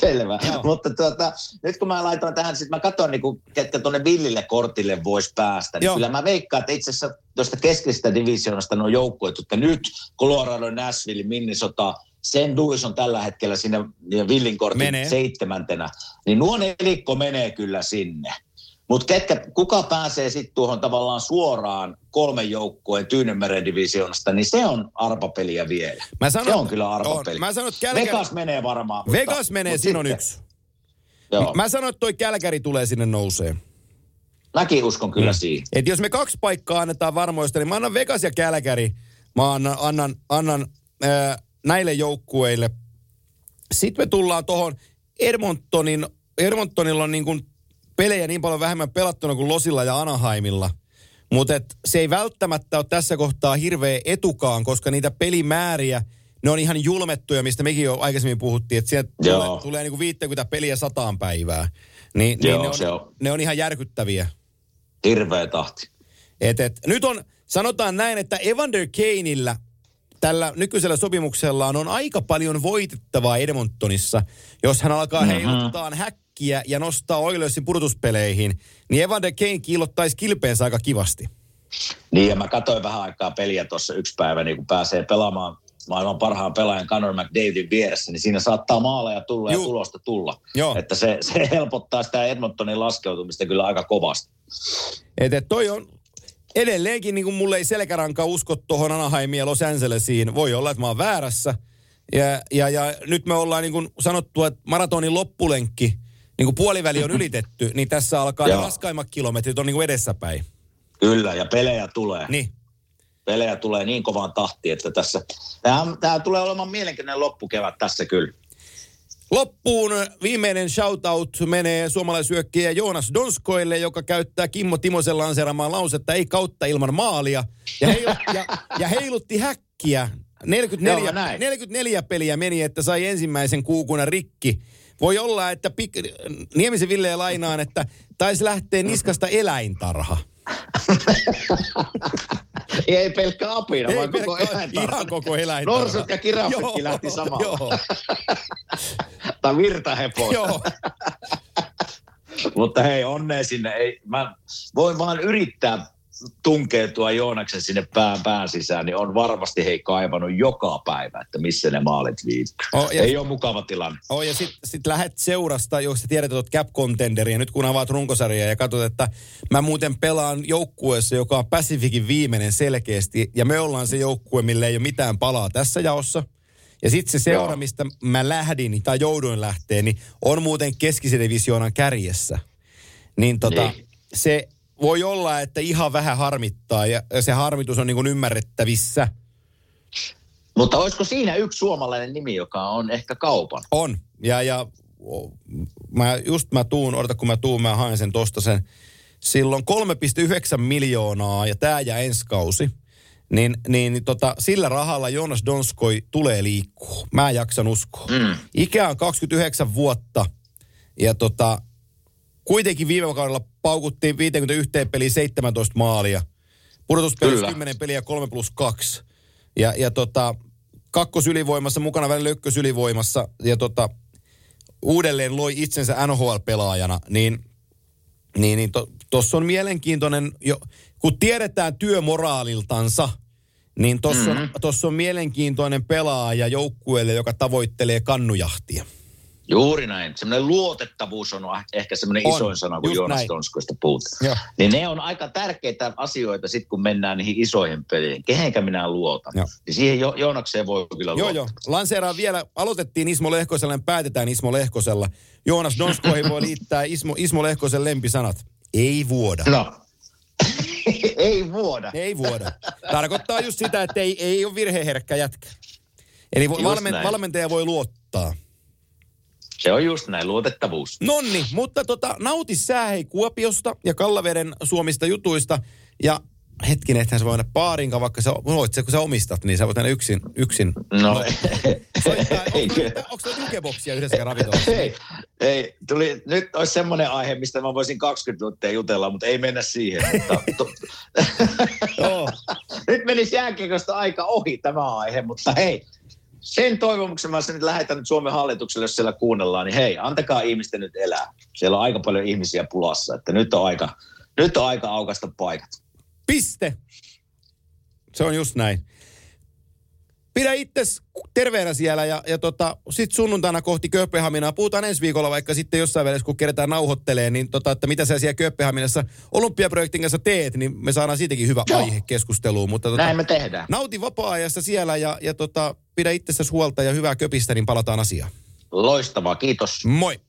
Speaker 3: Selvä.
Speaker 2: Joo.
Speaker 3: Mutta tuota, nyt kun mä laitoin tähän, sit mä katson, niin ketkä tuonne Villille kortille voisi päästä, niin
Speaker 2: Joo.
Speaker 3: kyllä mä veikkaan, että itse asiassa tuosta keskeisestä divisioonasta nuo joukkueet, jotka nyt Colorado, Nashville, Minnesota, St. Louis on tällä hetkellä ja Villin kortin
Speaker 2: Menee.
Speaker 3: seitsemäntenä, niin nuo nelikko menee kyllä sinne. Mutta kuka pääsee sitten tuohon tavallaan suoraan kolmen joukkueen Tyynemeren divisioonasta, niin se on arpapeliä vielä.
Speaker 2: Mä sanon,
Speaker 3: se on kyllä arpapeli.
Speaker 2: On. Mä sanon, että Kälkäri,
Speaker 3: Vegas menee varmaan. mutta-
Speaker 2: Vegas menee,
Speaker 3: mutta
Speaker 2: siinä on yksi.
Speaker 3: Joo.
Speaker 2: Mä sanon, että toi Kälkäri tulee sinne nousee.
Speaker 3: Mäkin uskon kyllä
Speaker 2: Mm.
Speaker 3: siihen.
Speaker 2: Et jos me kaksi paikkaa annetaan varmoista, niin mä annan Vegas ja Kälkäri mä annan, annan, annan ää, näille joukkueille. Sitten me tullaan tuohon Edmontonin, Edmontonilla on niin kuin pelejä niin paljon vähemmän pelattuna kuin Losilla ja Anaheimilla. Mutta se ei välttämättä ole tässä kohtaa hirveä etukaan, koska niitä pelimääriä, ne on ihan julmettuja, mistä mekin jo aikaisemmin puhuttiin, että sieltä
Speaker 3: Joo.
Speaker 2: tulee, tulee niin kuin 50 peliä sataan päivää. Niin,
Speaker 3: Joo,
Speaker 2: niin ne, on,
Speaker 3: se on.
Speaker 2: ne on ihan järkyttäviä.
Speaker 3: Hirveä tahti.
Speaker 2: Et, et, nyt on, sanotaan näin, että Evander Kaneillä tällä nykyisellä sopimuksellaan on aika paljon voitettavaa Edmontonissa. Jos hän alkaa mm-hmm. heiluttaa häkkiä ja nostaa Oilersin pudotuspeleihin, niin Evander Kane kiilottaisi kilpeensä aika kivasti.
Speaker 3: Niin, ja mä katsoin vähän aikaa peliä tuossa yksi päivä, niin kun pääsee pelaamaan maailman parhaan pelaajan Conor McDavidin vieressä, niin siinä saattaa maaleja tulla
Speaker 2: Juu.
Speaker 3: ja tulosta tulla.
Speaker 2: Joo.
Speaker 3: Että se, se helpottaa sitä Edmontonin laskeutumista kyllä aika kovasti.
Speaker 2: Et, et toi on edelleenkin, niin kuin mulle ei selkäranka usko tuohon Anaheimiin ja Los Angelesiin. Voi olla, että mä oon väärässä. Ja, ja, ja nyt me ollaan niin kuin sanottu, että maratonin loppulenkki, niin kuin puoliväli on ylitetty, niin tässä alkaa ne raskaimmat kilometrit on niin kuin edessäpäin.
Speaker 3: Kyllä, ja pelejä tulee.
Speaker 2: Niin.
Speaker 3: Pelejä tulee niin kovaan tahtiin, että tässä... Tämä, tulee olemaan mielenkiintoinen loppukevät tässä kyllä.
Speaker 2: Loppuun viimeinen shoutout menee suomalaisyökkiä Joonas Donskoille, joka käyttää Kimmo Timosen lanseeramaa lausetta ei kautta ilman maalia. Ja, heil, ja, ja heilutti häkkiä. 44,
Speaker 3: Joo, näin.
Speaker 2: 44 peliä meni, että sai ensimmäisen kuukunan rikki. Voi olla, että pik, Niemisen Ville lainaan, että taisi lähteä niskasta eläintarha.
Speaker 3: Ei pelkkä apina,
Speaker 2: Ei
Speaker 3: vaan koko
Speaker 2: pelkkä-
Speaker 3: eläintarha.
Speaker 2: Ihan koko eläintarha.
Speaker 3: Norsut ja kiraffitkin
Speaker 2: Joo,
Speaker 3: lähti samalla.
Speaker 2: Joo,
Speaker 3: Tai virtahepo.
Speaker 2: joo.
Speaker 3: Mutta hei, onnea sinne. Ei, mä voin vaan yrittää tunkeutua Joonaksen sinne pään, pään sisään, niin on varmasti hei kaivannut joka päivä, että missä ne maalit viipyy.
Speaker 2: Oh,
Speaker 3: Ei ole mukava tilanne.
Speaker 2: Oh, ja sitten sit lähet seurasta, jos sä tiedät, että oot cap contenderi, ja nyt kun avaat runkosarjaa ja katsot, että mä muuten pelaan joukkueessa, joka on Pacificin viimeinen selkeästi, ja me ollaan se joukkue, millä ei ole mitään palaa tässä jaossa. Ja sitten se seura,
Speaker 3: Joo.
Speaker 2: mistä mä lähdin tai jouduin lähteä, niin on muuten keskisen divisioonan kärjessä. Niin tota,
Speaker 3: Niin.
Speaker 2: se voi olla, että ihan vähän harmittaa, ja se harmitus on niin kuin ymmärrettävissä.
Speaker 3: Mutta olisiko siinä yksi suomalainen nimi, joka on ehkä kaupan?
Speaker 2: On. Ja, ja mä, just mä tuun, odota kun mä tuun, mä haen sen tosta sen. Silloin 3,9 miljoonaa ja tää ja ensi kausi. Niin, niin tota, sillä rahalla Jonas Donskoi tulee liikkuu. Mä jaksan uskoa.
Speaker 3: Mm.
Speaker 2: Ikä on 29 vuotta ja tota, kuitenkin viime kaudella paukuttiin 51 peliä 17 maalia. Pudotuspelissä
Speaker 3: Kyllä.
Speaker 2: 10 peliä 3 plus 2. Ja, ja tota, kakkosylivoimassa, mukana välillä ykkösylivoimassa ja tota, uudelleen loi itsensä NHL-pelaajana, niin niin, niin tuossa to, on mielenkiintoinen, jo, kun tiedetään työmoraaliltansa, niin tuossa mm-hmm. on mielenkiintoinen pelaaja joukkueelle, joka tavoittelee kannujahtia.
Speaker 3: Juuri näin. Semmoinen luotettavuus on ehkä semmoinen
Speaker 2: On,
Speaker 3: isoin sana, kun
Speaker 2: just
Speaker 3: Joonas
Speaker 2: näin.
Speaker 3: Donskoista puhutaan.
Speaker 2: Joo.
Speaker 3: Niin ne on aika tärkeitä asioita sitten, kun mennään niihin isoihin peliin. Kehenkä minä luotan.
Speaker 2: Joo.
Speaker 3: Niin siihen jo, Joonakseen voi kyllä
Speaker 2: Joo,
Speaker 3: luottaa.
Speaker 2: joo. Lanseeraan vielä, aloitettiin Ismo Lehkosella ja päätetään Ismo Lehkosella. Joonas Donskoihin voi liittää Ismo, Ismo Lehkosen lempisanat. Ei vuoda.
Speaker 3: No. ei vuoda.
Speaker 2: Ei vuoda. Tarkoittaa just sitä, että ei, ei ole virheherkkä jätkä. Eli
Speaker 3: Just
Speaker 2: valmen,
Speaker 3: näin.
Speaker 2: valmentaja voi luottaa.
Speaker 3: Se on just näin, luotettavuus.
Speaker 2: Nonni, mutta tota, nauti sää hei Kuopiosta ja Kallaveden suomista jutuista. Ja hetkinen, ethän sä voi mennä paarinkaan, vaikka sä, voit, se, kun sä omistat, niin sä voit mennä yksin. yksin.
Speaker 3: No,
Speaker 2: Soittaa,
Speaker 3: ei,
Speaker 2: onko, tuo jukeboksia yhdessä ravintolassa?
Speaker 3: ei, ei, tuli, nyt olisi semmoinen aihe, mistä mä voisin 20 minuuttia jutella, mutta ei mennä siihen. Mutta, to, nyt menisi jääkiekosta aika ohi tämä aihe, mutta hei, sen toivomuksen mä nyt lähetän nyt Suomen hallitukselle, jos siellä kuunnellaan, niin hei, antakaa ihmisten nyt elää. Siellä on aika paljon ihmisiä pulassa, että nyt on aika, nyt on aika aukasta paikat.
Speaker 2: Piste. Se on just näin. Pidä itses terveenä siellä ja, ja tota, sit sunnuntaina kohti Kööpenhaminaa. Puhutaan ensi viikolla vaikka sitten jossain välissä, kun kerätään nauhoittelee, niin tota, että mitä sä siellä Kööpenhaminassa olympiaprojektin kanssa teet, niin me saadaan siitäkin hyvä
Speaker 3: Joo.
Speaker 2: aihe keskusteluun. Mutta tota,
Speaker 3: Näin me tehdään.
Speaker 2: nauti vapaa-ajasta siellä ja, ja tota, pidä itsestäsi huolta ja hyvää köpistä, niin palataan asiaan.
Speaker 3: Loistavaa, kiitos.
Speaker 2: Moi!